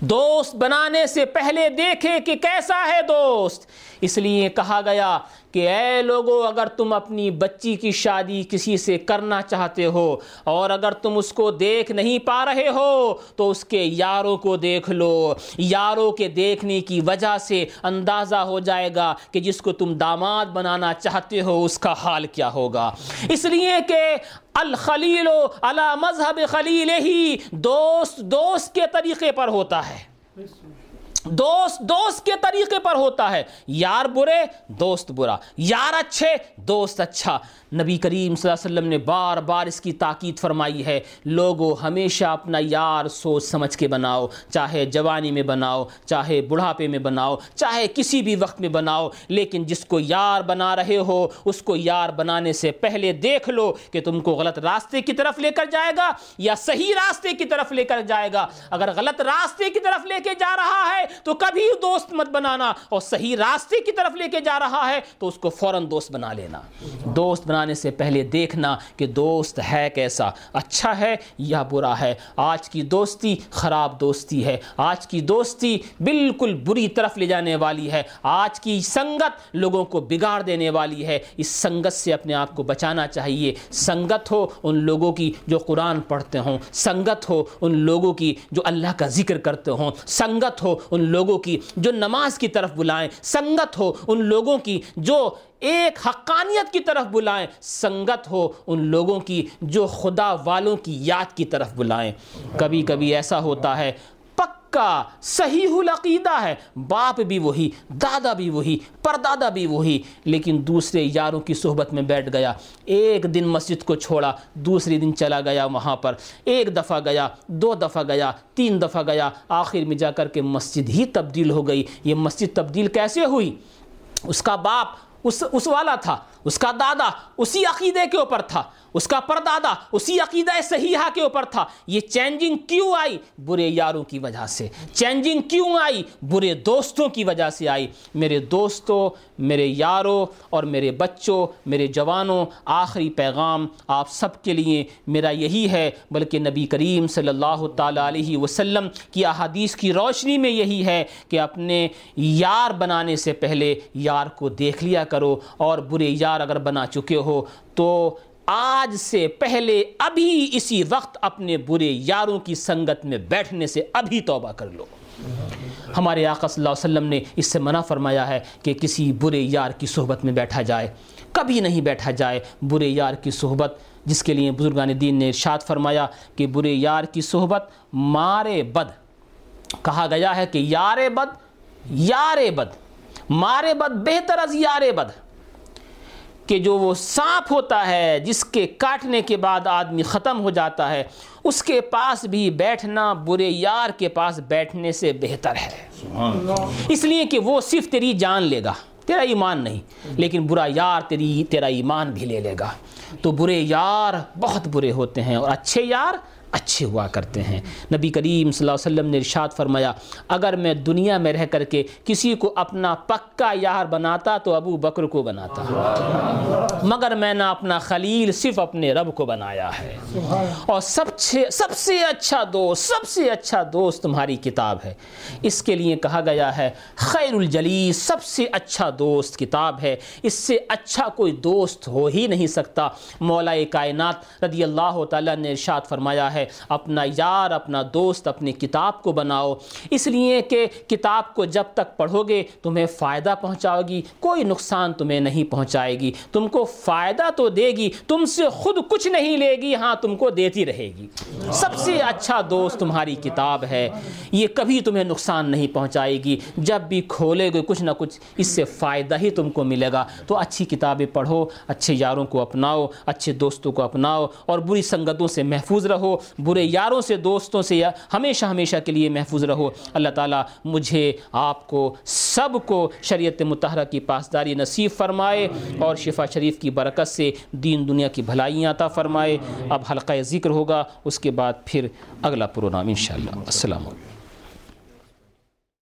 دوست بنانے سے پہلے دیکھے کہ کیسا ہے دوست۔ اس لیے کہا گیا کہ اے لوگو، اگر تم اپنی بچی کی شادی کسی سے کرنا چاہتے ہو اور اگر تم اس کو دیکھ نہیں پا رہے ہو، تو اس کے یاروں کو دیکھ لو۔ یاروں کے دیکھنے کی وجہ سے اندازہ ہو جائے گا کہ جس کو تم داماد بنانا چاہتے ہو، اس کا حال کیا ہوگا۔ اس لیے کہ الخلیل علی مذہب خلیل ہی دوست دوست کے طریقے پر ہوتا ہے۔ دوست دوست کے طریقے پر ہوتا ہے۔ یار برے، دوست برا۔ یار اچھے، دوست اچھا۔ نبی کریم صلی اللہ علیہ وسلم نے بار بار اس کی تاکید فرمائی ہے لوگوں ہمیشہ اپنا یار سوچ سمجھ کے بناؤ، چاہے جوانی میں بناؤ، چاہے بڑھاپے میں بناؤ، چاہے کسی بھی وقت میں بناؤ، لیکن جس کو یار بنا رہے ہو، اس کو یار بنانے سے پہلے دیکھ لو کہ تم کو غلط راستے کی طرف لے کر جائے گا یا صحیح راستے کی طرف لے کر جائے گا۔ اگر غلط راستے کی طرف لے کے جا رہا ہے تو کبھی دوست مت بنانا اور صحیح راستے کی طرف لے کے جا رہا ہے تو اس کو فوراً دوست بنا لینا۔ دوست بنا بنانے سے پہلے دیکھنا کہ دوست ہے کیسا۔ اچھا ہے یا برا ہے؟ آج کی دوستی خراب دوستی ہے۔ آج کی دوستی بالکل بری طرف لے جانے والی ہے۔ آج کی سنگت لوگوں کو بگاڑ دینے والی ہے۔ اس سنگت سے اپنے آپ کو بچانا چاہیے۔ سنگت ہو ان لوگوں کی جو قرآن پڑھتے ہوں۔ سنگت ہو ان لوگوں کی جو اللہ کا ذکر کرتے ہوں۔ سنگت ہو ان لوگوں کی جو نماز کی طرف بلائیں۔ سنگت ہو ان لوگوں کی جو ایک حقانیت کی طرف بلائیں، سنگت ہو ان لوگوں کی جو خدا والوں کی یاد کی طرف بلائیں۔ کبھی کبھی ایسا ہوتا ہے، پکا صحیح العقیدہ ہے، باپ بھی وہی، دادا بھی وہی، پردادا بھی وہی، لیکن دوسرے یاروں کی صحبت میں بیٹھ گیا، ایک دن مسجد کو چھوڑا دوسری دن چلا گیا وہاں پر، ایک دفعہ گیا، دو دفعہ گیا، تین دفعہ گیا، آخر میں جا کر کے مسجد ہی تبدیل ہو گئی۔ یہ مسجد تبدیل کیسے ہوئی؟ اس کا باپ اس اس والا تھا اس کا دادا اسی عقیدے کے اوپر تھا۔ اس کا پردادا اسی عقیدہ صحیحہ کے اوپر تھا۔ یہ چینجنگ کیوں آئی؟ برے یاروں کی وجہ سے۔ چینجنگ کیوں آئی؟ برے دوستوں کی وجہ سے آئی۔ میرے دوستوں، میرے یاروں اور میرے بچوں، میرے جوانوں، آخری پیغام آپ سب کے لیے میرا یہی ہے۔ بلکہ نبی کریم صلی اللہ تعالیٰ علیہ وسلم کی احادیث کی روشنی میں یہی ہے کہ اپنے یار بنانے سے پہلے یار کو دیکھ لیا کرو اور برے یار اگر بنا چکے ہو تو آج سے پہلے ابھی اسی وقت اپنے برے یاروں کی سنگت میں بیٹھنے سے ابھی توبہ کر لو۔ ہمارے آقا صلی اللہ علیہ وسلم نے اس سے منع فرمایا ہے کہ کسی برے یار کی صحبت میں بیٹھا جائے۔ کبھی نہیں بیٹھا جائے برے یار کی صحبت۔ جس کے لیے بزرگان دین نے ارشاد فرمایا کہ برے یار کی صحبت مارے بد۔ کہا گیا ہے کہ یار بد یار بد۔ مارے بد بہتر از یار بد۔ کہ جو وہ سانپ ہوتا ہے جس کے کاٹنے کے بعد آدمی ختم ہو جاتا ہے اس کے پاس بھی بیٹھنا برے یار کے پاس بیٹھنے سے بہتر ہے۔ اس لیے کہ وہ صرف تیری جان لے گا تیرا ایمان نہیں لیکن برا یار تیری تیرا ایمان بھی لے لے گا۔ تو برے یار بہت برے ہوتے ہیں اور اچھے یار اچھے ہوا کرتے ہیں۔ نبی کریم صلی اللہ علیہ وسلم نے ارشاد فرمایا، اگر میں دنیا میں رہ کر کے کسی کو اپنا پکا یار بناتا تو ابو بکر کو بناتا۔ مگر میں نے اپنا خلیل صرف اپنے رب کو بنایا ہے۔ اور سب سے سب سے اچھا دوست، سب سے اچھا دوست تمہاری کتاب ہے۔ اس کے لیے کہا گیا ہے، خیر الجلیس سب سے اچھا دوست کتاب ہے۔ اس سے اچھا کوئی دوست ہو ہی نہیں سکتا۔ مولا کائنات رضی اللہ تعالیٰ نے ارشاد فرمایا ہے ہے اپنا یار، اپنا دوست، اپنی کتاب کو بناؤ۔ اس لیے کہ کتاب کو جب تک پڑھو گے، تمہیں فائدہ پہنچاؤ گی، کوئی نقصان تمہیں نہیں پہنچائے گی۔ تم کو فائدہ تو دے گی، تم سے خود کچھ نہیں لے گی ہاں تم کو دیتی رہے گی۔ سب سے اچھا دوست تمہاری کتاب ہے، یہ کبھی تمہیں نقصان نہیں پہنچائے گی۔ جب بھی کھولے گے کچھ نہ کچھ، اس سے فائدہ ہی تم کو ملے گا۔ تو اچھی کتابیں پڑھو، اچھے یاروں کو اپناؤ، اچھے دوستوں کو اپناؤ اور بری سنگتوں سے محفوظ رہو۔ برے یاروں سے، دوستوں سے ہمیشہ ہمیشہ کے لیے محفوظ رہو۔ اللہ تعالیٰ مجھے آپ کو، سب کو شریعت متحرہ کی پاسداری نصیب فرمائے اور شفا شریف کی برکت سے دین دنیا کی بھلائیاں عطا فرمائے۔ اب حلقہ ذکر ہوگا، اس کے بعد پھر اگلا پروگرام انشاءاللہ۔ السلام علیکم۔